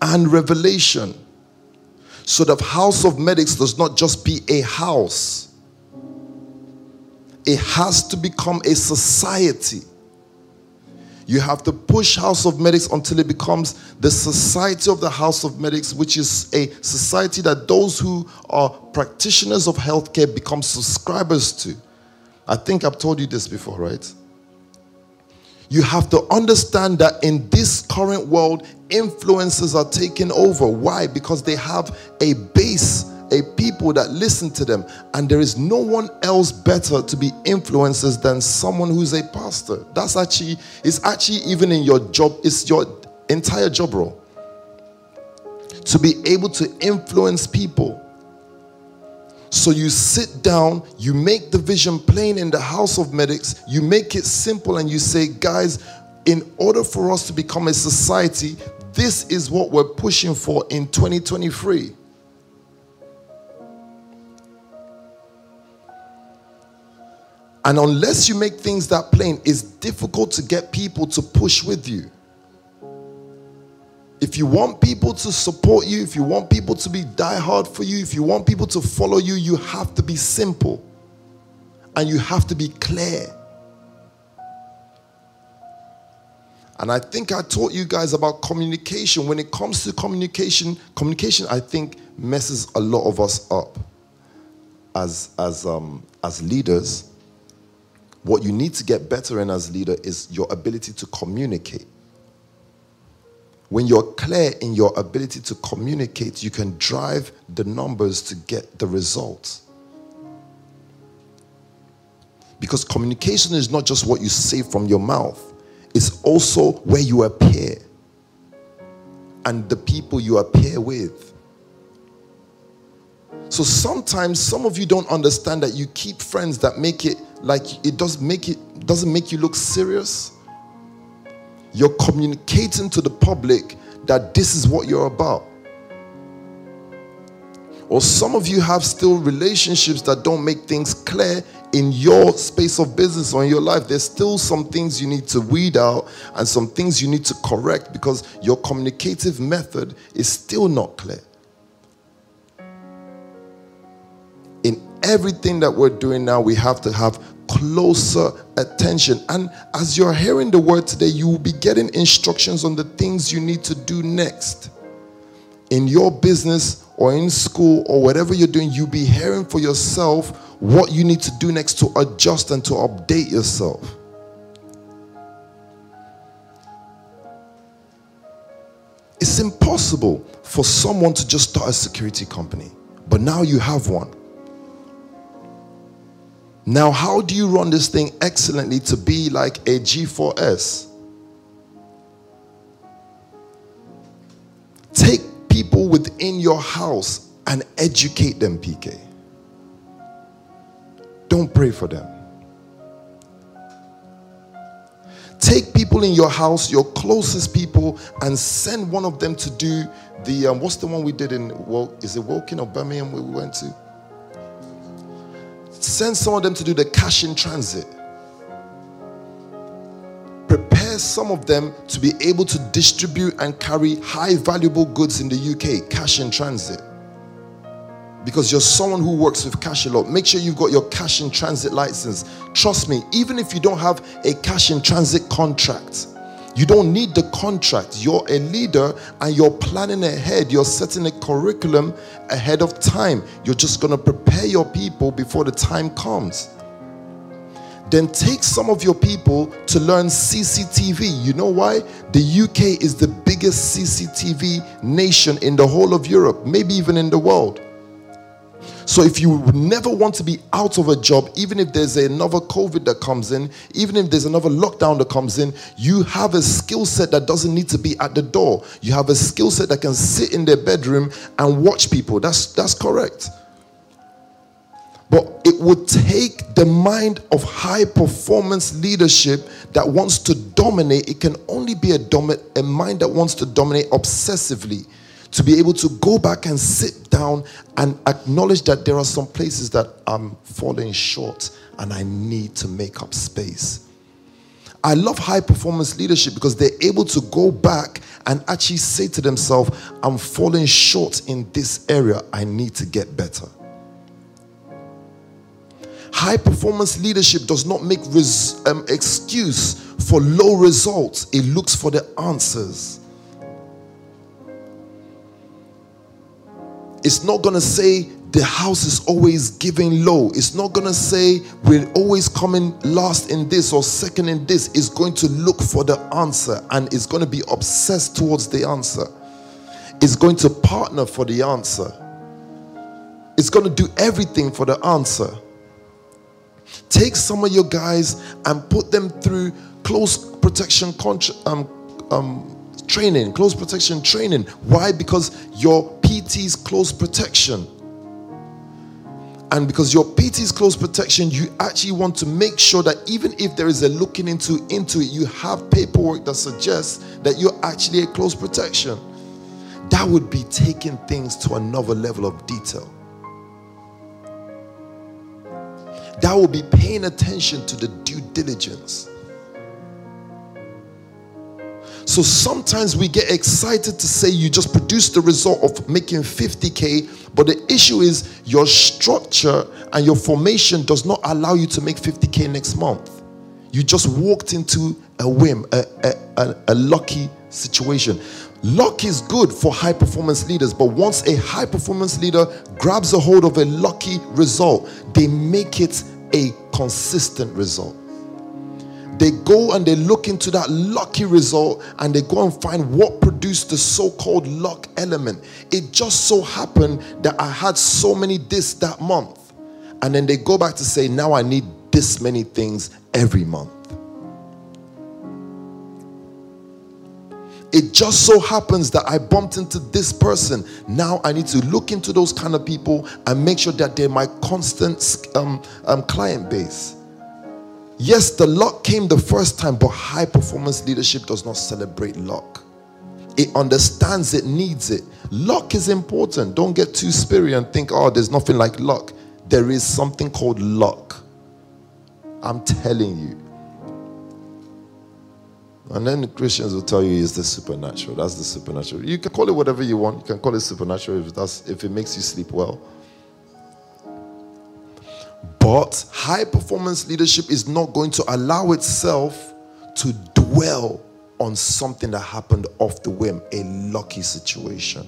and revelation. So the house of medics does not just be a house, it has to become a society. You have to push House of Medics until it becomes the society of the House of Medics, which is a society that those who are practitioners of healthcare become subscribers to. I think I've told you this before, right? You have to understand that in this current world, influencers are taking over. Why? Because they have a base, a people that listen to them, and there is no one else better to be influencers than someone who's a pastor. That's actually, it's actually even in your job, it's your entire job role. To be able to influence people. So you sit down, you make the vision plain in the house of medics, you make it simple, and you say, guys, in order for us to become a society, this is what we're pushing for in 2023. And unless you make things that plain, it's difficult to get people to push with you. If you want people to support you, if you want people to be diehard for you, if you want people to follow you, you have to be simple and you have to be clear. And I think I taught you guys about communication. When it comes to communication, communication, I think, messes a lot of us up as, as, um, as leaders. What you need to get better in as leader is your ability to communicate. When you're clear in your ability to communicate, you can drive the numbers to get the results. Because communication is not just what you say from your mouth, it's also where you appear and the people you appear with. So sometimes some of you don't understand that you keep friends that make it like it does make it doesn't make you look serious. You're communicating to the public that this is what you're about. Or some of you have still relationships that don't make things clear in your space of business or in your life. There's still some things you need to weed out and some things you need to correct because your communicative method is still not clear. Everything that we're doing now, we have to have closer attention. And as you're hearing the word today, you will be getting instructions on the things you need to do next in your business or in school or whatever you're doing, you'll be hearing for yourself what you need to do next to adjust and to update yourself. It's impossible for someone to just start a security company, but now you have one. Now, how do you run this thing excellently to be like a G4S? Take people within your house and educate them, PK. Don't pray for them. Take people in your house, your closest people, and send one of them to do the um, what's the one we did in well, is it Woking or Birmingham we went to? Send some of them to do the cash in transit prepare some of them to be able to distribute and carry high valuable goods in the UK, cash in transit. Because you're someone who works with cash a lot. Make sure you've got your cash in transit license. Trust me, even if you don't have a cash in transit contract, you don't need the contract. You're a leader and you're planning ahead. You're setting a curriculum ahead of time. You're just going to prepare your people before the time comes then take some of your people to learn CCTV. You know why? The UK is the biggest CCTV nation in the whole of Europe, maybe even in the world. So if you never want to be out of a job, even if there's another COVID that comes in, even if there's another lockdown that comes in, you have a skill set that doesn't need to be at the door. You have a skill set that can sit in their bedroom and watch people. That's that's correct. But it would take the mind of high performance leadership that wants to dominate. It can only be a, domi- a mind that wants to dominate obsessively to be able to go back and sit down and acknowledge that there are some places that I'm falling short and I need to make up space. I love high performance leadership because they're able to go back and actually say to themselves, I'm falling short in this area. I need to get better. High performance leadership does not make res- um, excuse for low results, it looks for the answers. It's not going to say the house is always giving low. It's not going to say we're always coming last in this or second in this. It's going to look for the answer and it's going to be obsessed towards the answer. It's going to partner for the answer. It's going to do everything for the answer. Take some of your guys and put them through close protection um, um, training, close protection training. Why? Because your PT's close protection. And because your PT is close protection, you actually want to make sure that even if there is a looking into into it, you have paperwork that suggests that you're actually a close protection. That would be taking things to another level of detail. That would be paying attention to the due diligence. So sometimes we get excited to say you just produced the result of making 50k, but the issue is your structure and your formation does not allow you to make 50k next month. You just walked into a whim, a, a, a, a lucky situation. Luck is good for high performance leaders, but once a high performance leader grabs a hold of a lucky result, they make it a consistent result they go and they look into that lucky result and they go and find what produced the so-called luck element it just so happened that i had so many this that month and then they go back to say now i need this many things every month it just so happens that I bumped into this person. Now I need to look into those kind of people and make sure that they're my constant um, um, client base. Yes, the luck came the first time, but high performance leadership does not celebrate luck. It understands it needs it. Luck is important. Don't get too spiritual and think, oh, there's nothing like luck. There is something called luck. I'm telling you. And then the Christians will tell you it's the supernatural. That's the supernatural. You can call it whatever you want. You can call it supernatural if that's if it makes you sleep well. But high performance leadership is not going to allow itself to dwell on something that happened off the whim, a lucky situation.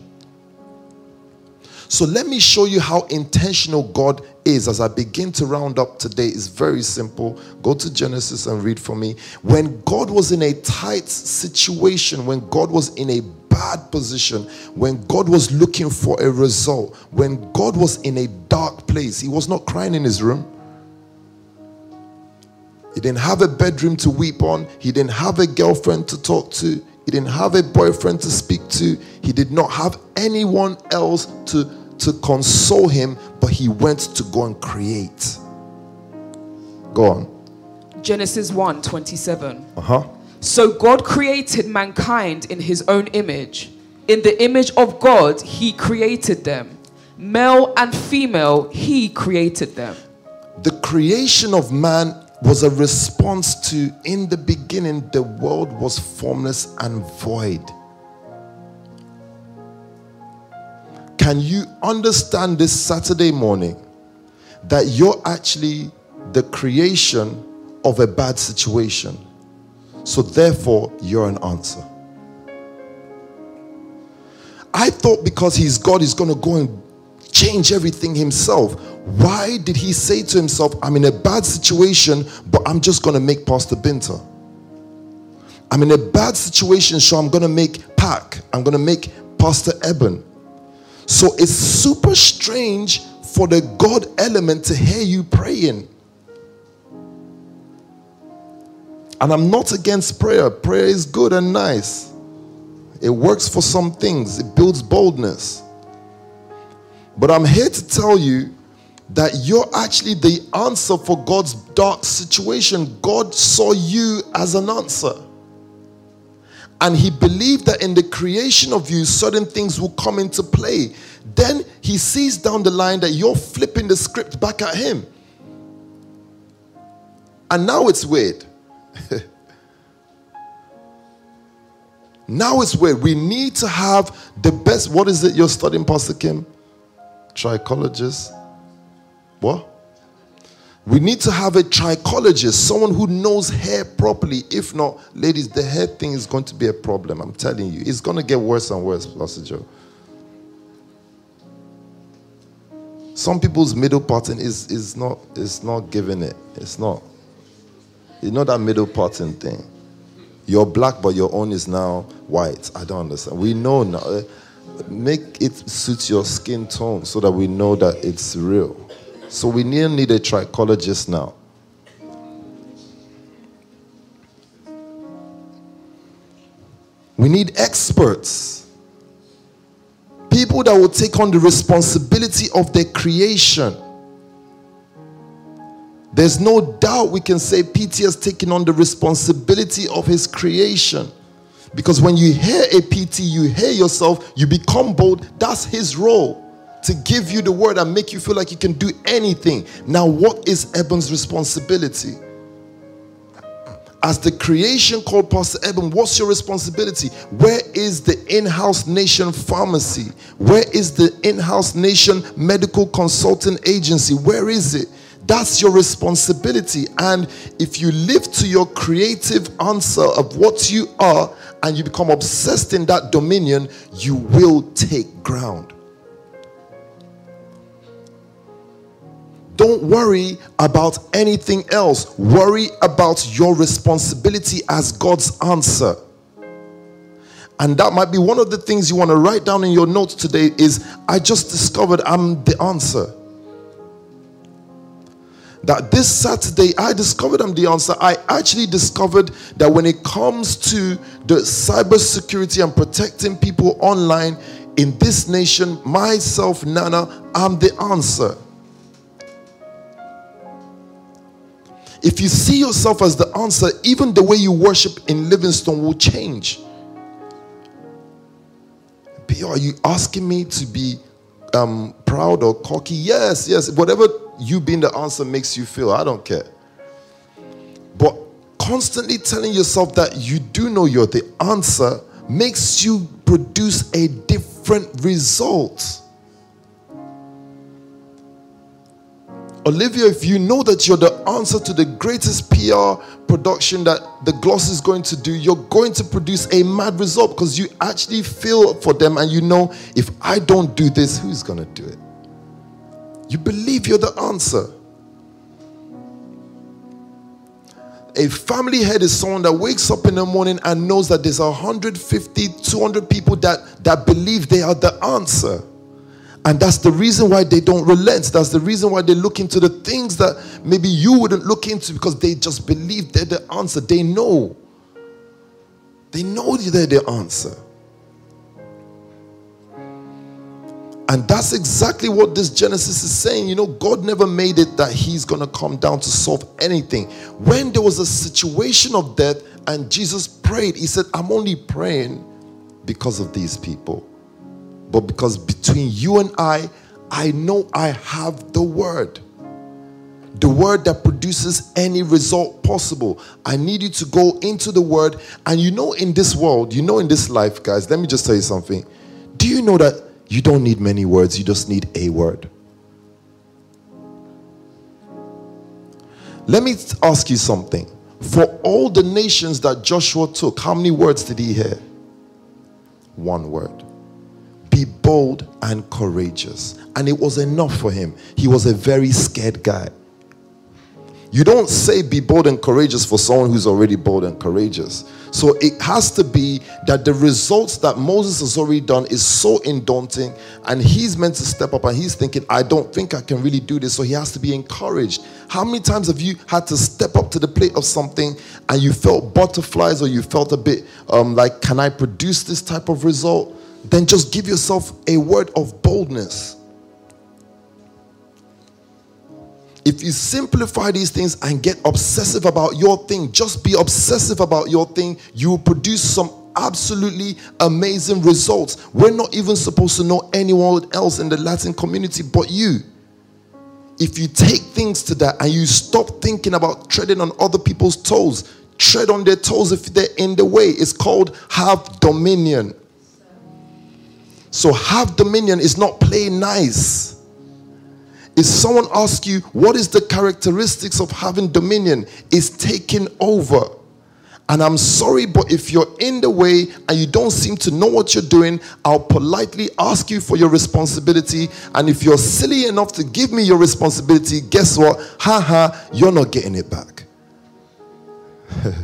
So let me show you how intentional God is as I begin to round up today. It's very simple. Go to Genesis and read for me. When God was in a tight situation, when God was in a bad position, when God was looking for a result, when God was in a dark place, He was not crying in His room. He didn't have a bedroom to weep on. He didn't have a girlfriend to talk to. He didn't have a boyfriend to speak to. He did not have anyone else to, to console him, but he went to go and create. Go on. Genesis 1 27. Uh huh. So God created mankind in his own image. In the image of God, he created them. Male and female, he created them. The creation of man was a response to in the beginning the world was formless and void. Can you understand this Saturday morning that you're actually the creation of a bad situation? So, therefore, you're an answer. I thought because he's God, he's going to go and change everything himself. Why did he say to himself, I'm in a bad situation, but I'm just going to make Pastor Binta? I'm in a bad situation, so I'm going to make Pack. I'm going to make Pastor Eben. So it's super strange for the God element to hear you praying. And I'm not against prayer. Prayer is good and nice. It works for some things, it builds boldness. But I'm here to tell you that you're actually the answer for God's dark situation. God saw you as an answer. And he believed that in the creation of you, certain things will come into play. Then he sees down the line that you're flipping the script back at him. And now it's weird. now it's where We need to have the best. What is it you're studying, Pastor Kim? Trichologist. What? We need to have a trichologist, someone who knows hair properly. If not, ladies, the hair thing is going to be a problem. I'm telling you, it's going to get worse and worse, Pastor Joe. Some people's middle pattern is, is not is not giving it. It's not. You know that middle pattern thing. You're black, but your own is now white. I don't understand. We know now eh, make it suit your skin tone so that we know that it's real. So we need, need a trichologist now. We need experts. People that will take on the responsibility of their creation. There's no doubt we can say PT has taken on the responsibility of his creation. Because when you hear a PT, you hear yourself, you become bold. That's his role to give you the word and make you feel like you can do anything. Now, what is Eben's responsibility? As the creation called Pastor Eben, what's your responsibility? Where is the in house nation pharmacy? Where is the in house nation medical consulting agency? Where is it? That's your responsibility. And if you live to your creative answer of what you are and you become obsessed in that dominion, you will take ground. Don't worry about anything else. Worry about your responsibility as God's answer. And that might be one of the things you want to write down in your notes today is I just discovered I'm the answer that this Saturday I discovered I'm the answer. I actually discovered that when it comes to the cybersecurity and protecting people online in this nation, myself, Nana, I'm the answer. If you see yourself as the answer, even the way you worship in Livingstone will change. Are you asking me to be um, proud or cocky? Yes, yes. Whatever you being the answer makes you feel. I don't care. But constantly telling yourself that you do know you're the answer makes you produce a different result. Olivia, if you know that you're the answer to the greatest PR production that the gloss is going to do, you're going to produce a mad result because you actually feel for them and you know if I don't do this, who's going to do it? You believe you're the answer. A family head is someone that wakes up in the morning and knows that there's 150, 200 people that, that believe they are the answer. And that's the reason why they don't relent. That's the reason why they look into the things that maybe you wouldn't look into because they just believe they're the answer. They know. They know they're the answer. And that's exactly what this Genesis is saying. You know, God never made it that He's going to come down to solve anything. When there was a situation of death and Jesus prayed, He said, I'm only praying because of these people. But because between you and I, I know I have the word. The word that produces any result possible. I need you to go into the word. And you know, in this world, you know, in this life, guys, let me just tell you something. Do you know that you don't need many words, you just need a word. Let me ask you something. For all the nations that Joshua took, how many words did he hear? One word. Be bold and courageous. And it was enough for him. He was a very scared guy. You don't say be bold and courageous for someone who's already bold and courageous. So it has to be that the results that Moses has already done is so daunting, and he's meant to step up and he's thinking, I don't think I can really do this. So he has to be encouraged. How many times have you had to step up to the plate of something and you felt butterflies or you felt a bit um, like, can I produce this type of result? Then just give yourself a word of boldness. If you simplify these things and get obsessive about your thing, just be obsessive about your thing, you will produce some absolutely amazing results. We're not even supposed to know anyone else in the Latin community but you. If you take things to that and you stop thinking about treading on other people's toes, tread on their toes if they're in the way. It's called have dominion. So, have dominion is not play nice. If someone asks you, what is the characteristics of having dominion? Is taking over. And I'm sorry, but if you're in the way and you don't seem to know what you're doing, I'll politely ask you for your responsibility. And if you're silly enough to give me your responsibility, guess what? Ha ha, you're not getting it back.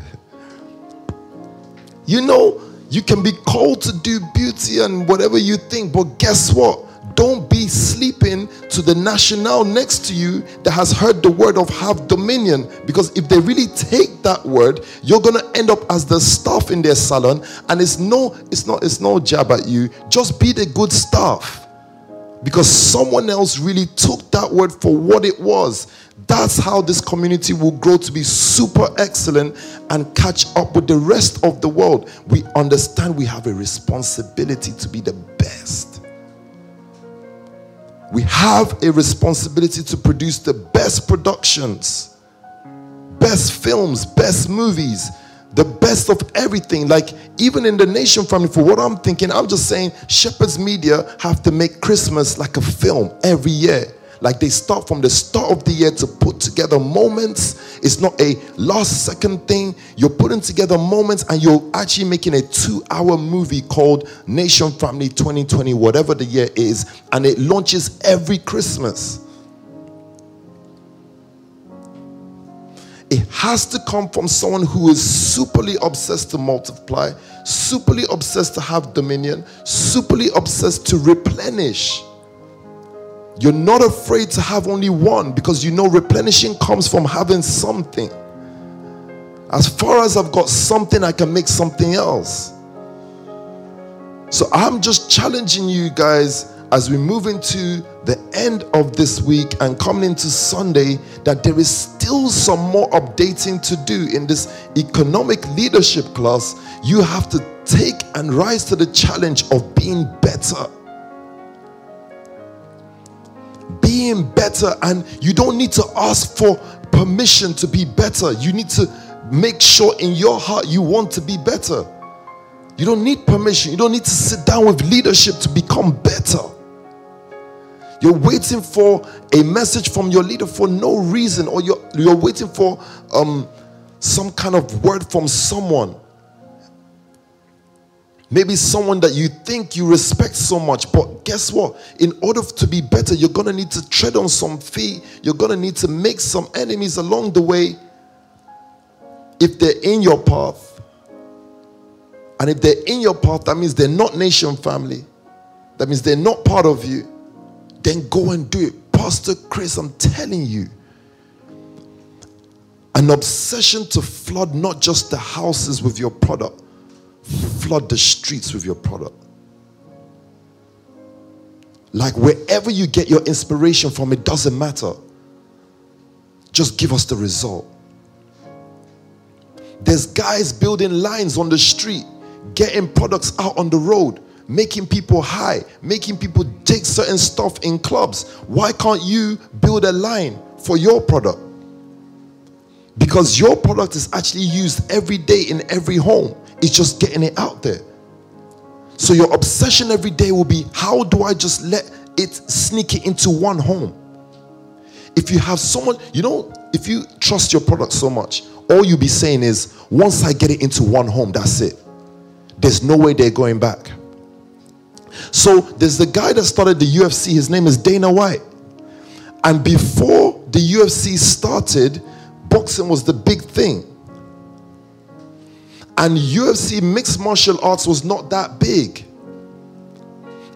you know, you can be called to do beauty and whatever you think, but guess what? Don't be sleeping to the national next to you that has heard the word of have dominion. Because if they really take that word, you're gonna end up as the staff in their salon, and it's no, it's not, it's no jab at you. Just be the good staff. because someone else really took that word for what it was. That's how this community will grow to be super excellent and catch up with the rest of the world. We understand we have a responsibility to be the best. We have a responsibility to produce the best productions, best films, best movies, the best of everything. Like even in the nation family, for what I'm thinking, I'm just saying Shepherds Media have to make Christmas like a film every year. Like they start from the start of the year to put together moments. It's not a last second thing. You're putting together moments and you're actually making a two hour movie called Nation Family 2020, whatever the year is. And it launches every Christmas. It has to come from someone who is superly obsessed to multiply, superly obsessed to have dominion, superly obsessed to replenish. You're not afraid to have only one because you know replenishing comes from having something. As far as I've got something, I can make something else. So I'm just challenging you guys as we move into the end of this week and coming into Sunday that there is still some more updating to do in this economic leadership class. You have to take and rise to the challenge of being better. Being better, and you don't need to ask for permission to be better. You need to make sure in your heart you want to be better. You don't need permission. You don't need to sit down with leadership to become better. You're waiting for a message from your leader for no reason, or you're, you're waiting for um, some kind of word from someone. Maybe someone that you think you respect so much, but guess what? In order to be better, you're gonna need to tread on some feet, you're gonna need to make some enemies along the way if they're in your path. And if they're in your path, that means they're not nation family, that means they're not part of you then go and do it. Pastor Chris, I'm telling you, an obsession to flood not just the houses with your product, flood the streets with your product. Like wherever you get your inspiration from, it doesn't matter. Just give us the result. There's guys building lines on the street, getting products out on the road making people high, making people take certain stuff in clubs. Why can't you build a line for your product? Because your product is actually used every day in every home. It's just getting it out there. So your obsession every day will be how do I just let it sneak it into one home? If you have someone, you know, if you trust your product so much, all you'll be saying is, once I get it into one home, that's it. There's no way they're going back. So there's the guy that started the UFC. His name is Dana White. And before the UFC started, boxing was the big thing. And UFC mixed martial arts was not that big.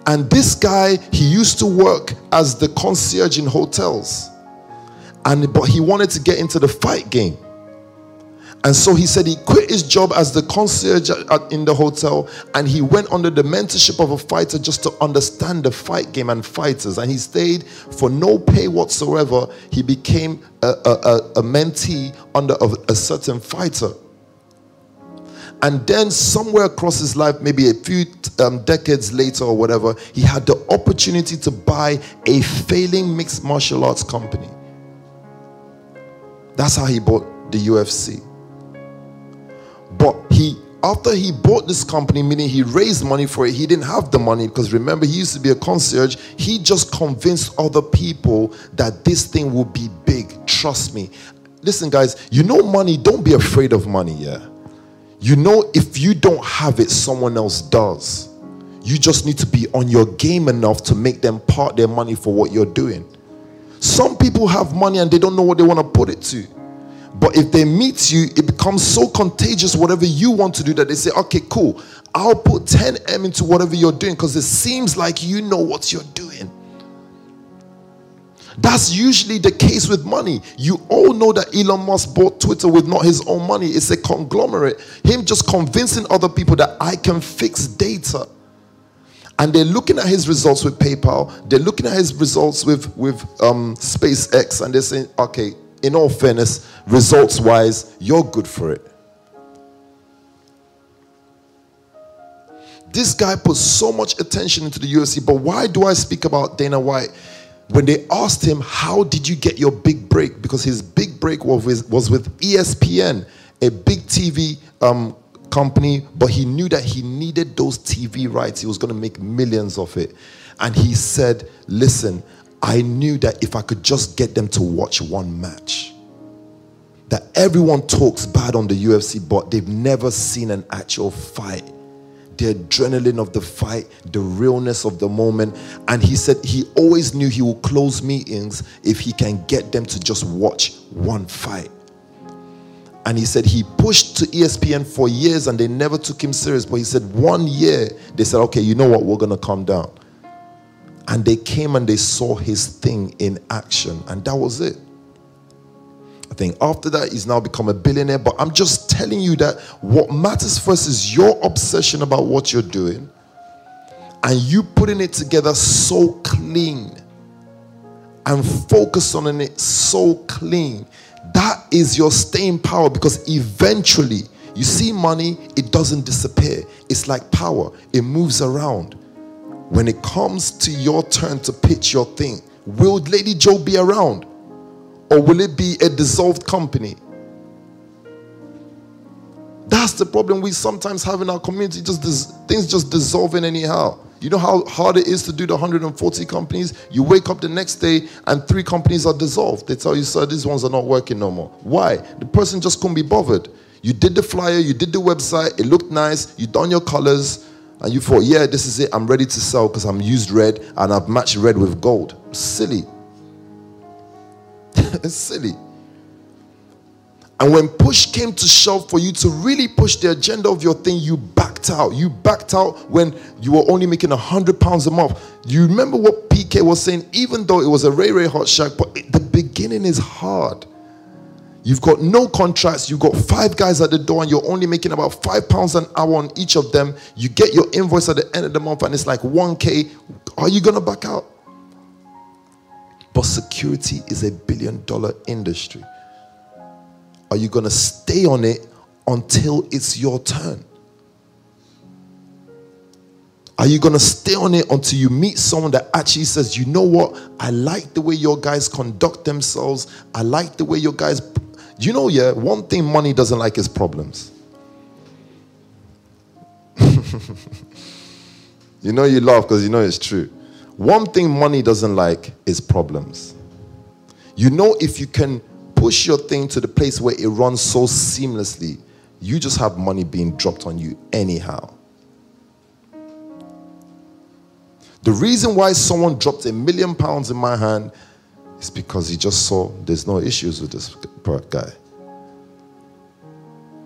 And this guy, he used to work as the concierge in hotels. And but he wanted to get into the fight game. And so he said he quit his job as the concierge in the hotel and he went under the mentorship of a fighter just to understand the fight game and fighters. And he stayed for no pay whatsoever. He became a, a, a mentee under a, a certain fighter. And then, somewhere across his life, maybe a few um, decades later or whatever, he had the opportunity to buy a failing mixed martial arts company. That's how he bought the UFC. But he, after he bought this company, meaning he raised money for it, he didn't have the money because remember, he used to be a concierge. He just convinced other people that this thing will be big. Trust me. Listen, guys, you know money, don't be afraid of money, yeah? You know, if you don't have it, someone else does. You just need to be on your game enough to make them part their money for what you're doing. Some people have money and they don't know what they want to put it to. But if they meet you, it becomes so contagious, whatever you want to do, that they say, okay, cool, I'll put 10M into whatever you're doing because it seems like you know what you're doing. That's usually the case with money. You all know that Elon Musk bought Twitter with not his own money, it's a conglomerate. Him just convincing other people that I can fix data. and they're looking at his results with PayPal, they're looking at his results with, with um, SpaceX, and they're saying, okay, in all fairness, results wise, you're good for it. This guy puts so much attention into the UFC, but why do I speak about Dana White? When they asked him, How did you get your big break? Because his big break was with, was with ESPN, a big TV um, company, but he knew that he needed those TV rights. He was going to make millions of it. And he said, Listen, I knew that if I could just get them to watch one match, that everyone talks bad on the UFC, but they've never seen an actual fight the adrenaline of the fight, the realness of the moment. And he said he always knew he would close meetings if he can get them to just watch one fight. And he said he pushed to ESPN for years and they never took him serious. But he said one year they said, okay, you know what, we're going to come down. And they came and they saw his thing in action. And that was it. I think after that, he's now become a billionaire. But I'm just telling you that what matters first is your obsession about what you're doing and you putting it together so clean and focus on it so clean. That is your staying power because eventually, you see, money, it doesn't disappear. It's like power, it moves around. When it comes to your turn to pitch your thing, will Lady Joe be around? Or will it be a dissolved company? That's the problem we sometimes have in our community. Just dis- things just dissolving anyhow. You know how hard it is to do the 140 companies? You wake up the next day and three companies are dissolved. They tell you, sir, these ones are not working no more. Why? The person just couldn't be bothered. You did the flyer, you did the website, it looked nice, you done your colors, and you thought, yeah, this is it. I'm ready to sell because I'm used red and I've matched red with gold. Silly. silly. And when push came to shove for you to really push the agenda of your thing, you backed out. You backed out when you were only making a hundred pounds a month. You remember what PK was saying, even though it was a Ray Ray hot shack, but it, the beginning is hard. You've got no contracts, you've got five guys at the door, and you're only making about five pounds an hour on each of them. You get your invoice at the end of the month, and it's like 1k. Are you gonna back out? But security is a billion dollar industry. Are you going to stay on it until it's your turn? Are you going to stay on it until you meet someone that actually says, you know what? I like the way your guys conduct themselves. I like the way your guys. You know, yeah, one thing money doesn't like is problems. you know, you laugh because you know it's true. One thing money doesn't like is problems. You know, if you can push your thing to the place where it runs so seamlessly, you just have money being dropped on you anyhow. The reason why someone dropped a million pounds in my hand is because he just saw there's no issues with this guy.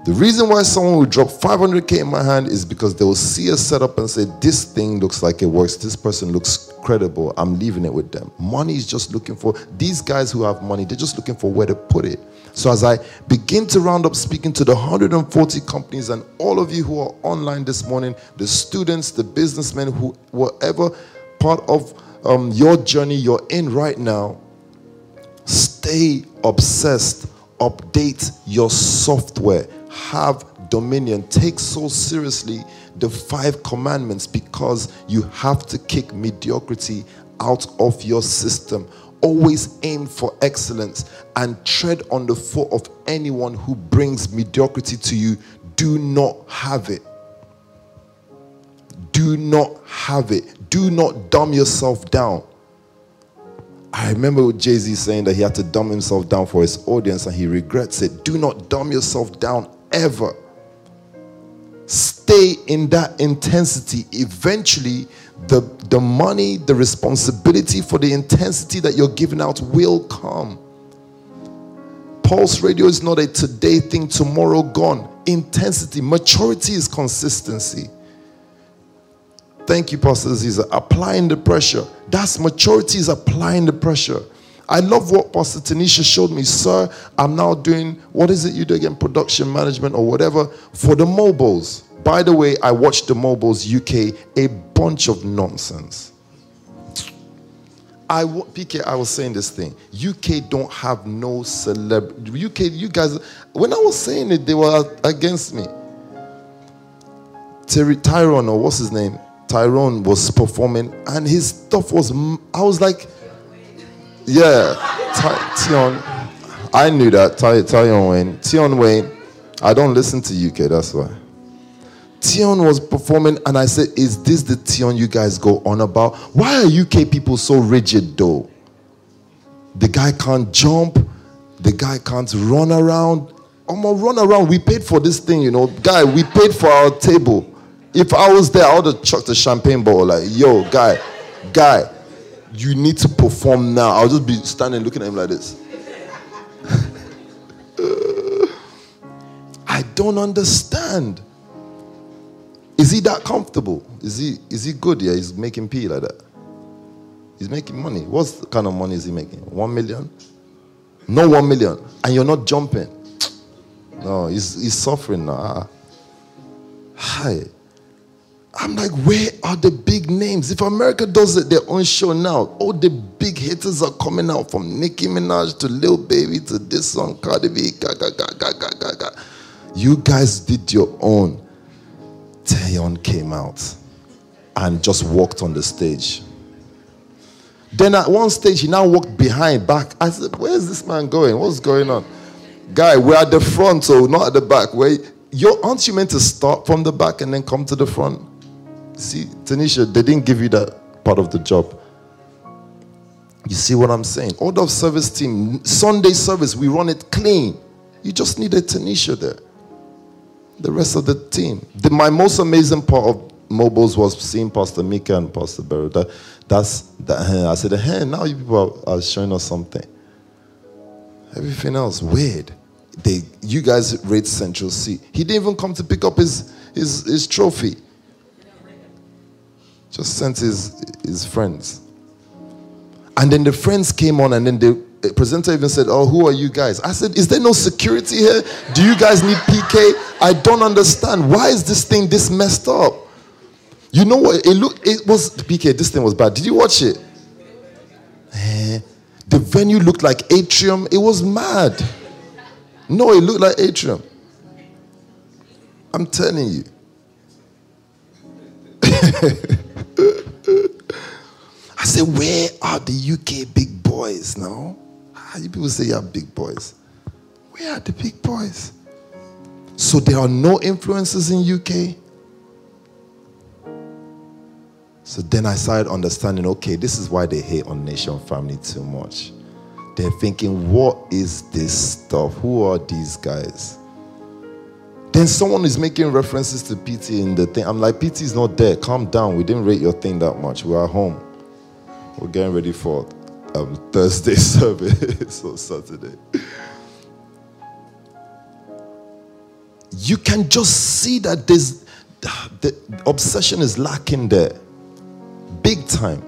The reason why someone would drop 500k in my hand is because they will see a setup and say, This thing looks like it works. This person looks credible. I'm leaving it with them. Money is just looking for these guys who have money, they're just looking for where to put it. So, as I begin to round up speaking to the 140 companies and all of you who are online this morning, the students, the businessmen, who, whatever part of um, your journey you're in right now, stay obsessed, update your software have dominion. Take so seriously the five commandments because you have to kick mediocrity out of your system. Always aim for excellence and tread on the foot of anyone who brings mediocrity to you. Do not have it. Do not have it. Do not dumb yourself down. I remember Jay Z saying that he had to dumb himself down for his audience and he regrets it. Do not dumb yourself down ever. Stay in that intensity. Eventually, the, the money, the responsibility for the intensity that you're giving out will come. Pulse radio is not a today thing, tomorrow gone. Intensity, maturity is consistency. Thank you, Pastor Aziza. Applying the pressure. That's maturity is applying the pressure. I love what Pastor Tanisha showed me. Sir, I'm now doing, what is it you do again? Production management or whatever for the mobiles. by the way, I watched the Mobiles UK, a bunch of nonsense. I PK, I was saying this thing. UK don't have no celeb. UK, you guys, when I was saying it, they were against me. Terry Tyrone, or what's his name? Tyrone was performing, and his stuff was. I was like, yeah, Tion. I knew that. Tion Wayne. Tion Wayne. I don't listen to UK, that's why. Tion was performing, and I said, Is this the Tion you guys go on about? Why are UK people so rigid though? The guy can't jump, the guy can't run around. I'm gonna run around. We paid for this thing, you know. Guy, we paid for our table. If I was there, I would have chucked a champagne bottle, like, yo, guy, guy, you need to perform now. I'll just be standing looking at him like this. I don't understand. Is he that comfortable? Is he is he good? Yeah, he's making P like that. He's making money. What kind of money is he making? One million? No one million. And you're not jumping. No, he's he's suffering now. Ah. Hi. I'm like, where are the big names? If America does it their own show now, all the big hitters are coming out from Nicki Minaj to Lil Baby to this song, Cardi B. Ga, ga, ga, ga, ga, ga, ga. You guys did your own. Tion came out and just walked on the stage. Then at one stage, he now walked behind, back. I said, Where's this man going? What's going on? Guy, we're at the front, so not at the back. Where you aren't you meant to start from the back and then come to the front? See, Tanisha, they didn't give you that part of the job. You see what I'm saying? Order of service team, Sunday service, we run it clean. You just need a Tanisha there the rest of the team. The, my most amazing part of mobiles was seeing Pastor Mika and Pastor Barrow. That, that's that. I said, hey, now you people are, showing us something. Everything else weird. They, you guys rate Central Cee. He didn't even come to pick up his his, his trophy. Just sent his his friends. And then the friends came on, and then the presenter even said, Oh, who are you guys? I said, Is there no security here? Do you guys need PK? I don't understand. Why is this thing this messed up? You know what? It looked it was PK, this thing was bad. Did you watch it? Eh, the venue looked like atrium. It was mad. No, it looked like atrium. I'm telling you. I said, where are the UK big boys now? Ah, you people say you are big boys. Where are the big boys? So there are no influences in UK. So then I started understanding, okay, this is why they hate on Nation Family too much. They're thinking, what is this stuff? Who are these guys? Then someone is making references to PT in the thing. I'm like, PT is not there. Calm down. We didn't rate your thing that much. We're at home. We're getting ready for um, Thursday service or Saturday. You can just see that there's the obsession is lacking there, big time.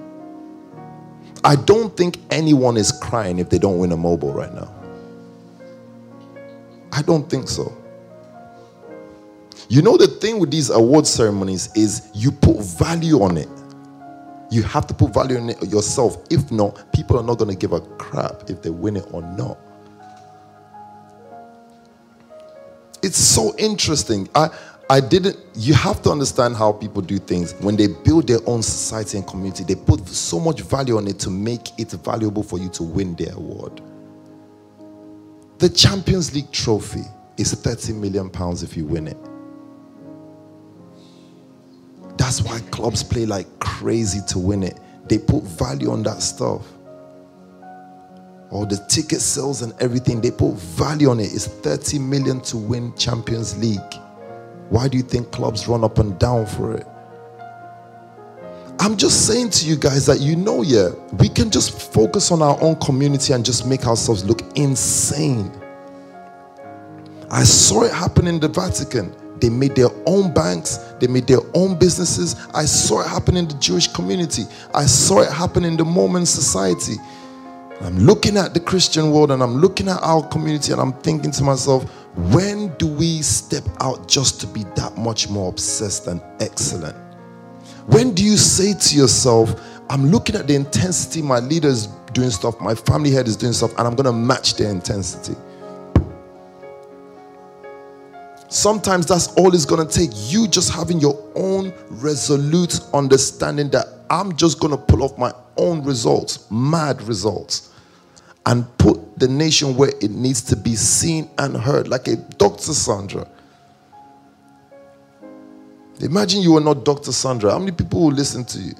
I don't think anyone is crying if they don't win a mobile right now. I don't think so. You know, the thing with these award ceremonies is you put value on it. You have to put value in it yourself. If not, people are not going to give a crap if they win it or not. It's so interesting. I, I didn't, you have to understand how people do things. When they build their own society and community, they put so much value on it to make it valuable for you to win their award. The Champions League trophy is 30 million pounds if you win it. That's why clubs play like crazy to win it. They put value on that stuff. All the ticket sales and everything, they put value on it. It's 30 million to win Champions League. Why do you think clubs run up and down for it? I'm just saying to you guys that you know, yeah, we can just focus on our own community and just make ourselves look insane. I saw it happen in the Vatican. They made their own banks, they made their own businesses. I saw it happen in the Jewish community, I saw it happen in the Mormon society. I'm looking at the Christian world and I'm looking at our community and I'm thinking to myself, When do we step out just to be that much more obsessed and excellent? When do you say to yourself, I'm looking at the intensity my leaders doing stuff, my family head is doing stuff, and I'm going to match their intensity? Sometimes that's all it's going to take. You just having your own resolute understanding that I'm just going to pull off my own results, mad results, and put the nation where it needs to be seen and heard, like a Dr. Sandra. Imagine you were not Dr. Sandra. How many people will listen to you?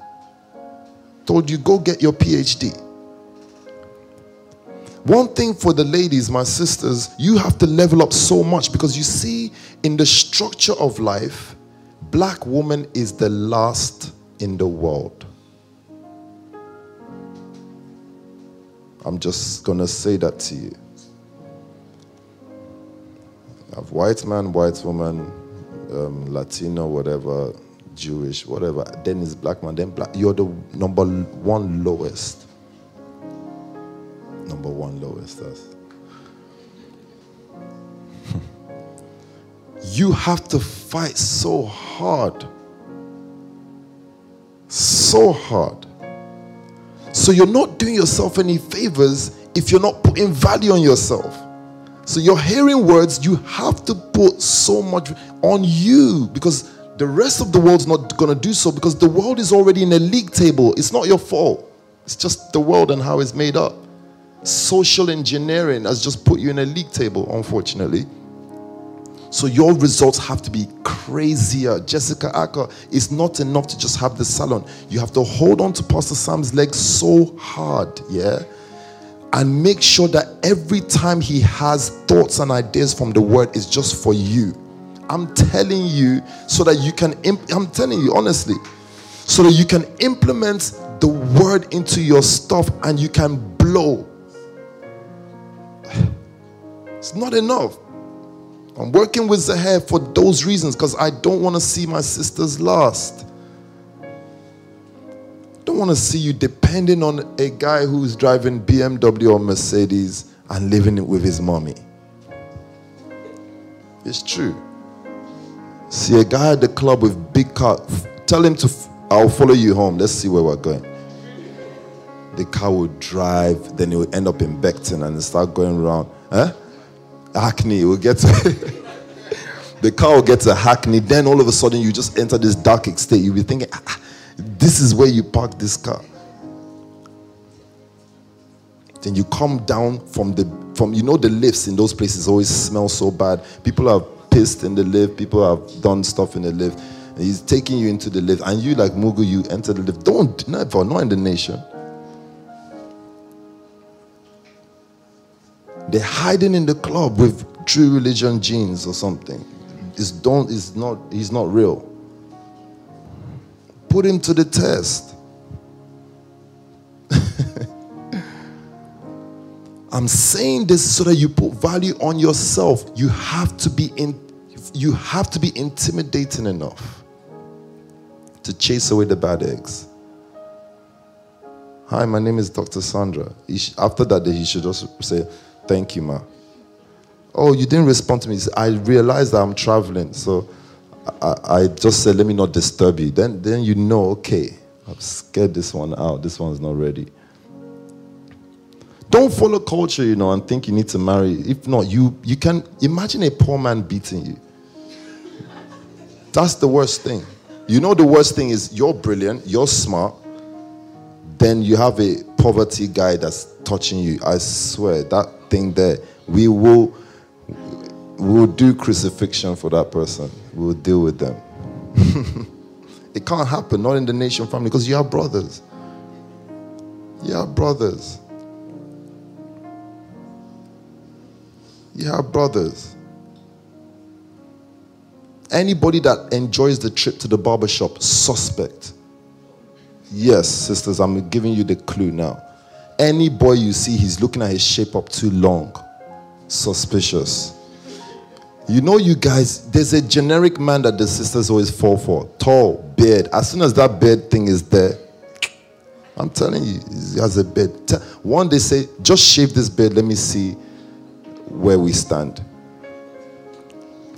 Told you, go get your PhD. One thing for the ladies, my sisters, you have to level up so much because you see, in the structure of life, black woman is the last in the world. I'm just gonna say that to you. have white man, white woman, um, Latino, whatever, Jewish, whatever. Then is black man. Then black. You're the number one lowest number one lowest. That's you have to fight so hard. So hard. So you're not doing yourself any favors if you're not putting value on yourself. So you're hearing words, you have to put so much on you because the rest of the world's not going to do so because the world is already in a league table. It's not your fault. It's just the world and how it's made up social engineering has just put you in a league table, unfortunately. So your results have to be crazier. Jessica Acker, it's not enough to just have the salon. You have to hold on to Pastor Sam's leg so hard, yeah? And make sure that every time he has thoughts and ideas from the word is just for you. I'm telling you so that you can, imp- I'm telling you honestly, so that you can implement the word into your stuff and you can blow it's not enough. I'm working with Zahir for those reasons because I don't want to see my sisters lost. I don't want to see you depending on a guy who's driving BMW or Mercedes and living with his mommy. It's true. See a guy at the club with big car, tell him to, I'll follow you home. Let's see where we're going. The car will drive, then it will end up in Beckton and start going around. Huh? Hackney, will get the car will get to Hackney. Then all of a sudden, you just enter this dark state. You'll be thinking, ah, this is where you park this car. Then you come down from the from you know the lifts in those places always smell so bad. People have pissed in the lift. People have done stuff in the lift. He's taking you into the lift, and you like Mugu, you enter the lift. Don't never, not in the nation. They're hiding in the club with true religion jeans or something. It's don't is not he's not real. Put him to the test. I'm saying this so that you put value on yourself. You have to be in you have to be intimidating enough to chase away the bad eggs. Hi, my name is Dr. Sandra. after that, day, he should just say, Thank you, ma. Oh, you didn't respond to me. I realized that I'm traveling, so I, I just said, let me not disturb you. Then, then you know, okay, I've scared this one out. This one's not ready. Don't follow culture, you know, and think you need to marry. If not, you you can imagine a poor man beating you. That's the worst thing. You know, the worst thing is you're brilliant, you're smart, then you have a poverty guy that's touching you. I swear that thing that we will will do crucifixion for that person. We will deal with them. it can't happen, not in the nation family, because you have brothers. You have brothers. You have brothers. Anybody that enjoys the trip to the barbershop, suspect. Yes, sisters, I'm giving you the clue now. Any boy you see, he's looking at his shape up too long. Suspicious. You know, you guys, there's a generic man that the sisters always fall for. Tall, beard. As soon as that beard thing is there, I'm telling you, he has a beard. One day say, just shave this beard, let me see where we stand.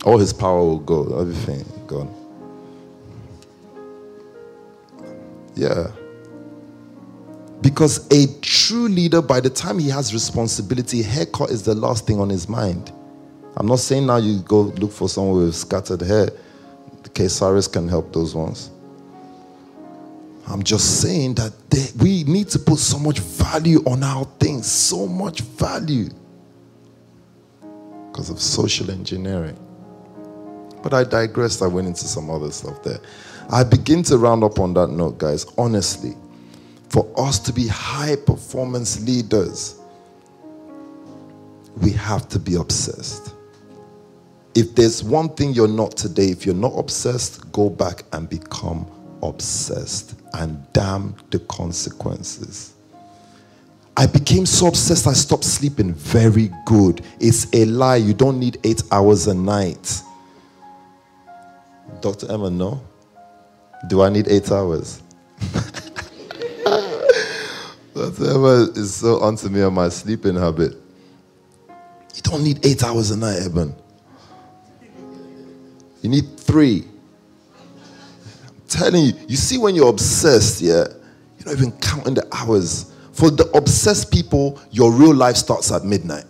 All his power will go, everything gone. Yeah. Because a true leader, by the time he has responsibility, haircut is the last thing on his mind. I'm not saying now you go look for someone with scattered hair. The Casaris can help those ones. I'm just saying that they, we need to put so much value on our things, so much value because of social engineering. But I digressed, I went into some other stuff there. I begin to round up on that note, guys. Honestly, for us to be high performance leaders, we have to be obsessed. If there's one thing you're not today, if you're not obsessed, go back and become obsessed and damn the consequences. I became so obsessed I stopped sleeping. Very good. It's a lie. You don't need eight hours a night. Dr. Emma, no? Do I need eight hours? Emma is so onto me on my sleeping habit. You don't need eight hours a night, Eben. You need three. I'm telling you, you see when you're obsessed, yeah, you're not even counting the hours. For the obsessed people, your real life starts at midnight.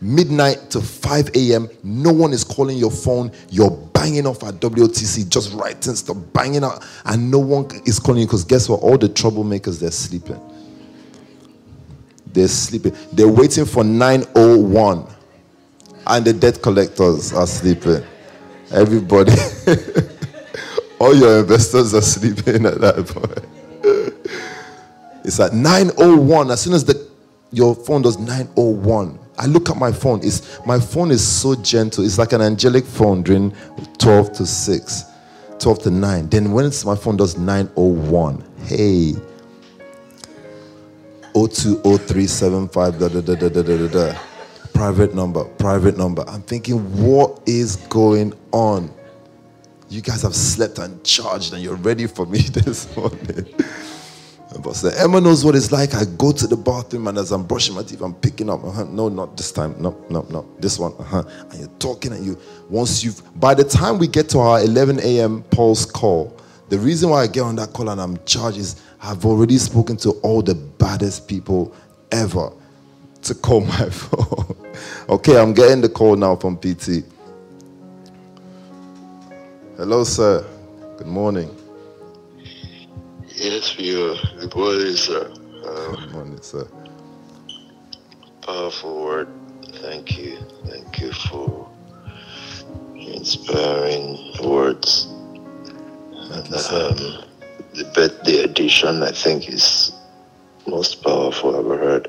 Midnight to 5 a.m., no one is calling your phone. You're banging off at WTC, just writing stuff, banging out, and no one is calling you because guess what? All the troublemakers, they're sleeping. They're sleeping. They're waiting for 901 and the debt collectors are sleeping. Everybody, all your investors are sleeping at that point. It's at 901. As soon as the your phone does 901, I look at my phone. It's my phone is so gentle. It's like an angelic phone during 12 to 6, 12 to 9. Then when it's my phone does 901, hey. 020375 da da da da da da da private number, private number. I'm thinking, what is going on? You guys have slept and charged and you're ready for me this morning. But the Emma knows what it's like. I go to the bathroom and as I'm brushing my teeth, I'm picking up. Uh-huh, no, not this time. No, no, no. This one. Uh-huh. And you're talking and you, once you've, by the time we get to our 11 a.m. pulse call, the reason why I get on that call and I'm charged is I've already spoken to all the baddest people ever to call my phone. okay, I'm getting the call now from PT. Hello, sir. Good morning. Yes, viewer. Good morning, sir. Um, Good morning, sir. powerful word. Thank you. Thank you for inspiring words. Sir. Um, the birthday edition, I think, is most powerful I've ever heard.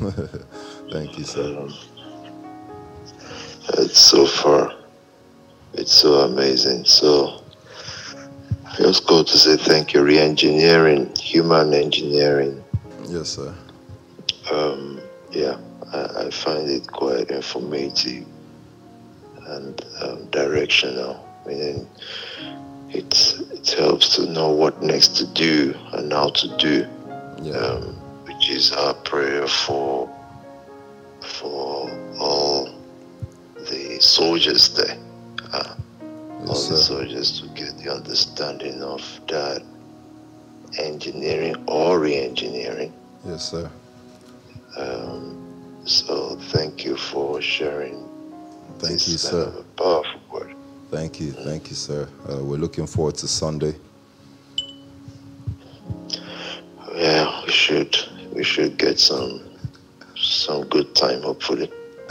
Thank you, sir. Um, it's so far. It's so amazing. So, just go to say thank you. Re-engineering, human engineering. Yes, sir. Um, yeah, I, I find it quite informative and um, directional. Meaning, it it helps to know what next to do and how to do, Yeah. um, which is our prayer for for all the soldiers there. Uh, yes, sir. soldiers to get the understanding of that engineering or re-engineering. Yes, sir. Um, so thank you for sharing Thank this you, sir. powerful word. Thank you. Thank you, sir. Uh, we're looking forward to Sunday. Yeah, we should we should get some some good time hopefully.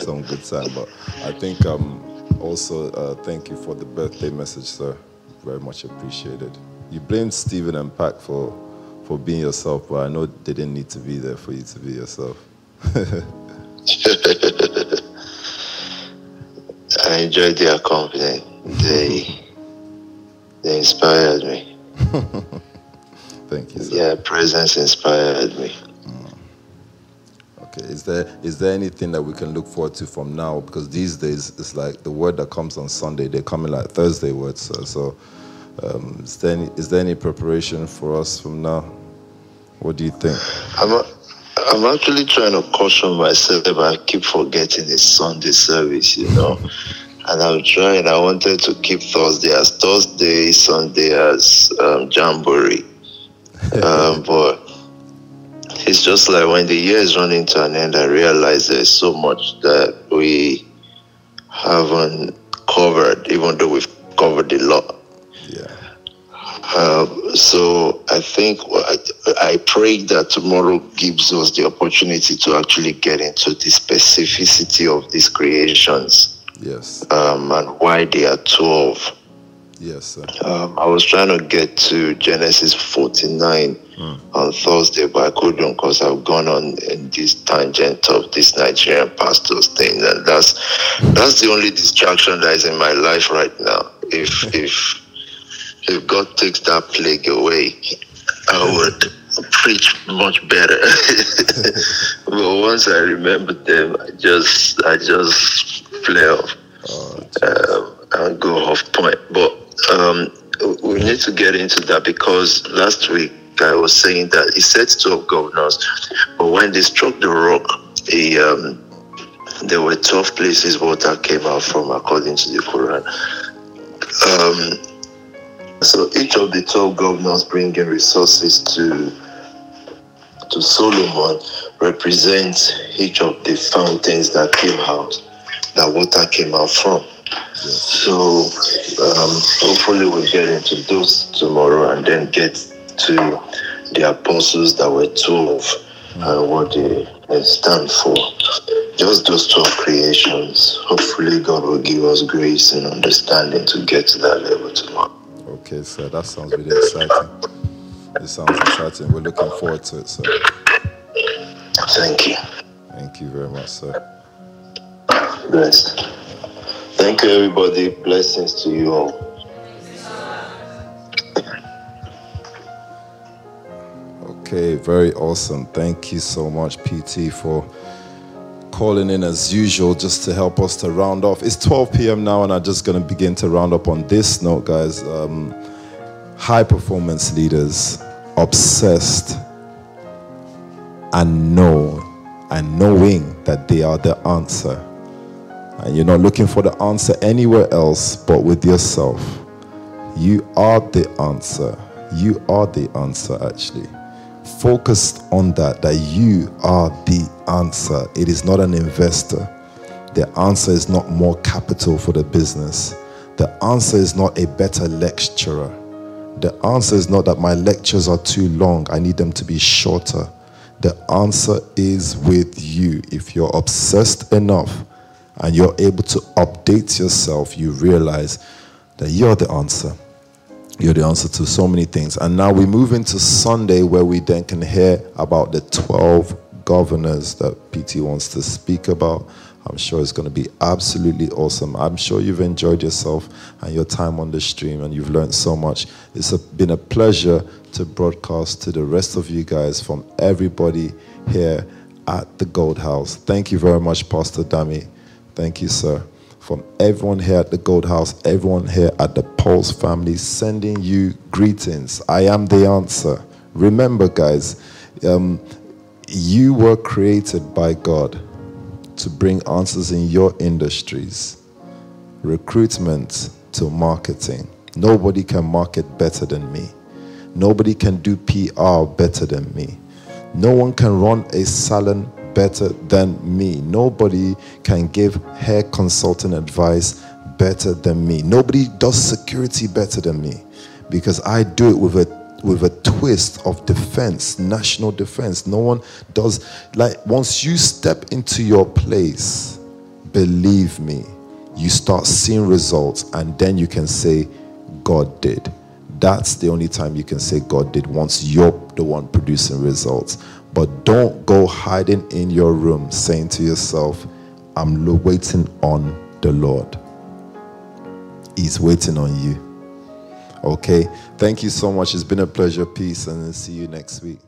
Some good time. But I think um, also uh, thank you for the birthday message, sir. Very much appreciated. You blamed Stephen and Pack for for being yourself, but I know they didn't need to be there for you to be yourself. I enjoyed their company. They they inspired me. Thank you, sir. Their presence inspired me. There is there anything that we can look forward to from now? Because these days it's like the word that comes on Sunday, they're coming like Thursday words. So, so um, is there any is there any preparation for us from now? What do you think? I'm a, I'm actually trying to caution myself, but I keep forgetting it's Sunday service, you know. and I'm trying. I wanted to keep Thursday as Thursday, Sunday as um, Jamboree. um, but it's just like when the year is running to an end, I realize there's so much that we haven't covered, even though we've covered a lot. Yeah. Um, so I think I, I pray that tomorrow gives us the opportunity to actually get into the specificity of these creations Yes. um, and why they are 12. Yes, sir. Um, I was trying to get to Genesis 49 on Thursday, but I couldn't because I've gone on in this tangent of this Nigerian pastors thing, and that's that's the only distraction that is in my life right now. If if if God takes that plague away, I would preach much better. but once I remember them, I just I just flare off um, and go off point. But um, we need to get into that because last week I was saying that he said 12 governors, but when they struck the rock, he, um, there were 12 places water came out from, according to the Quran. Um, so each of the 12 governors bringing resources to to Solomon represents each of the fountains that came out, that water came out from. So um, hopefully we'll get into those tomorrow and then get to the apostles that were 12 and what they, they stand for. Just those 12 creations. Hopefully God will give us grace and understanding to get to that level tomorrow. Okay, sir. That sounds really exciting. It sounds exciting. We're looking forward to it, sir. Thank you. Thank you very much, sir. Blessed. Thank you, everybody. Blessings to you all. Okay, very awesome. Thank you so much, PT, for calling in as usual just to help us to round off. It's 12 p.m. now, and I'm just going to begin to round up on this note, guys. Um, high performance leaders, obsessed and know and knowing that they are the answer. And you're not looking for the answer anywhere else but with yourself. You are the answer. You are the answer, actually. Focused on that, that you are the answer. It is not an investor. The answer is not more capital for the business. The answer is not a better lecturer. The answer is not that my lectures are too long, I need them to be shorter. The answer is with you. If you're obsessed enough and you're able to update yourself, you realize that you're the answer. You're the answer to so many things. And now we move into Sunday where we then can hear about the 12 governors that PT wants to speak about. I'm sure it's going to be absolutely awesome. I'm sure you've enjoyed yourself and your time on the stream and you've learned so much. It's a, been a pleasure to broadcast to the rest of you guys from everybody here at the Gold House. Thank you very much, Pastor Dami. Thank you, sir. From everyone here at the Gold House, everyone here at the Pulse family, sending you greetings. I am the answer. Remember, guys, um, you were created by God to bring answers in your industries, recruitment to marketing. Nobody can market better than me. Nobody can do PR better than me. No one can run a salon better than me. Nobody can give hair consulting advice better than me. Nobody does security better than me because I do it with a with a twist of defense, national defense. No one does like once you step into your place, believe me, you start seeing results and then you can say God did. That's the only time you can say God did once you're the one producing results. But don't go hiding in your room saying to yourself, I'm waiting on the Lord. He's waiting on you. Okay. Thank you so much. It's been a pleasure. Peace and see you next week.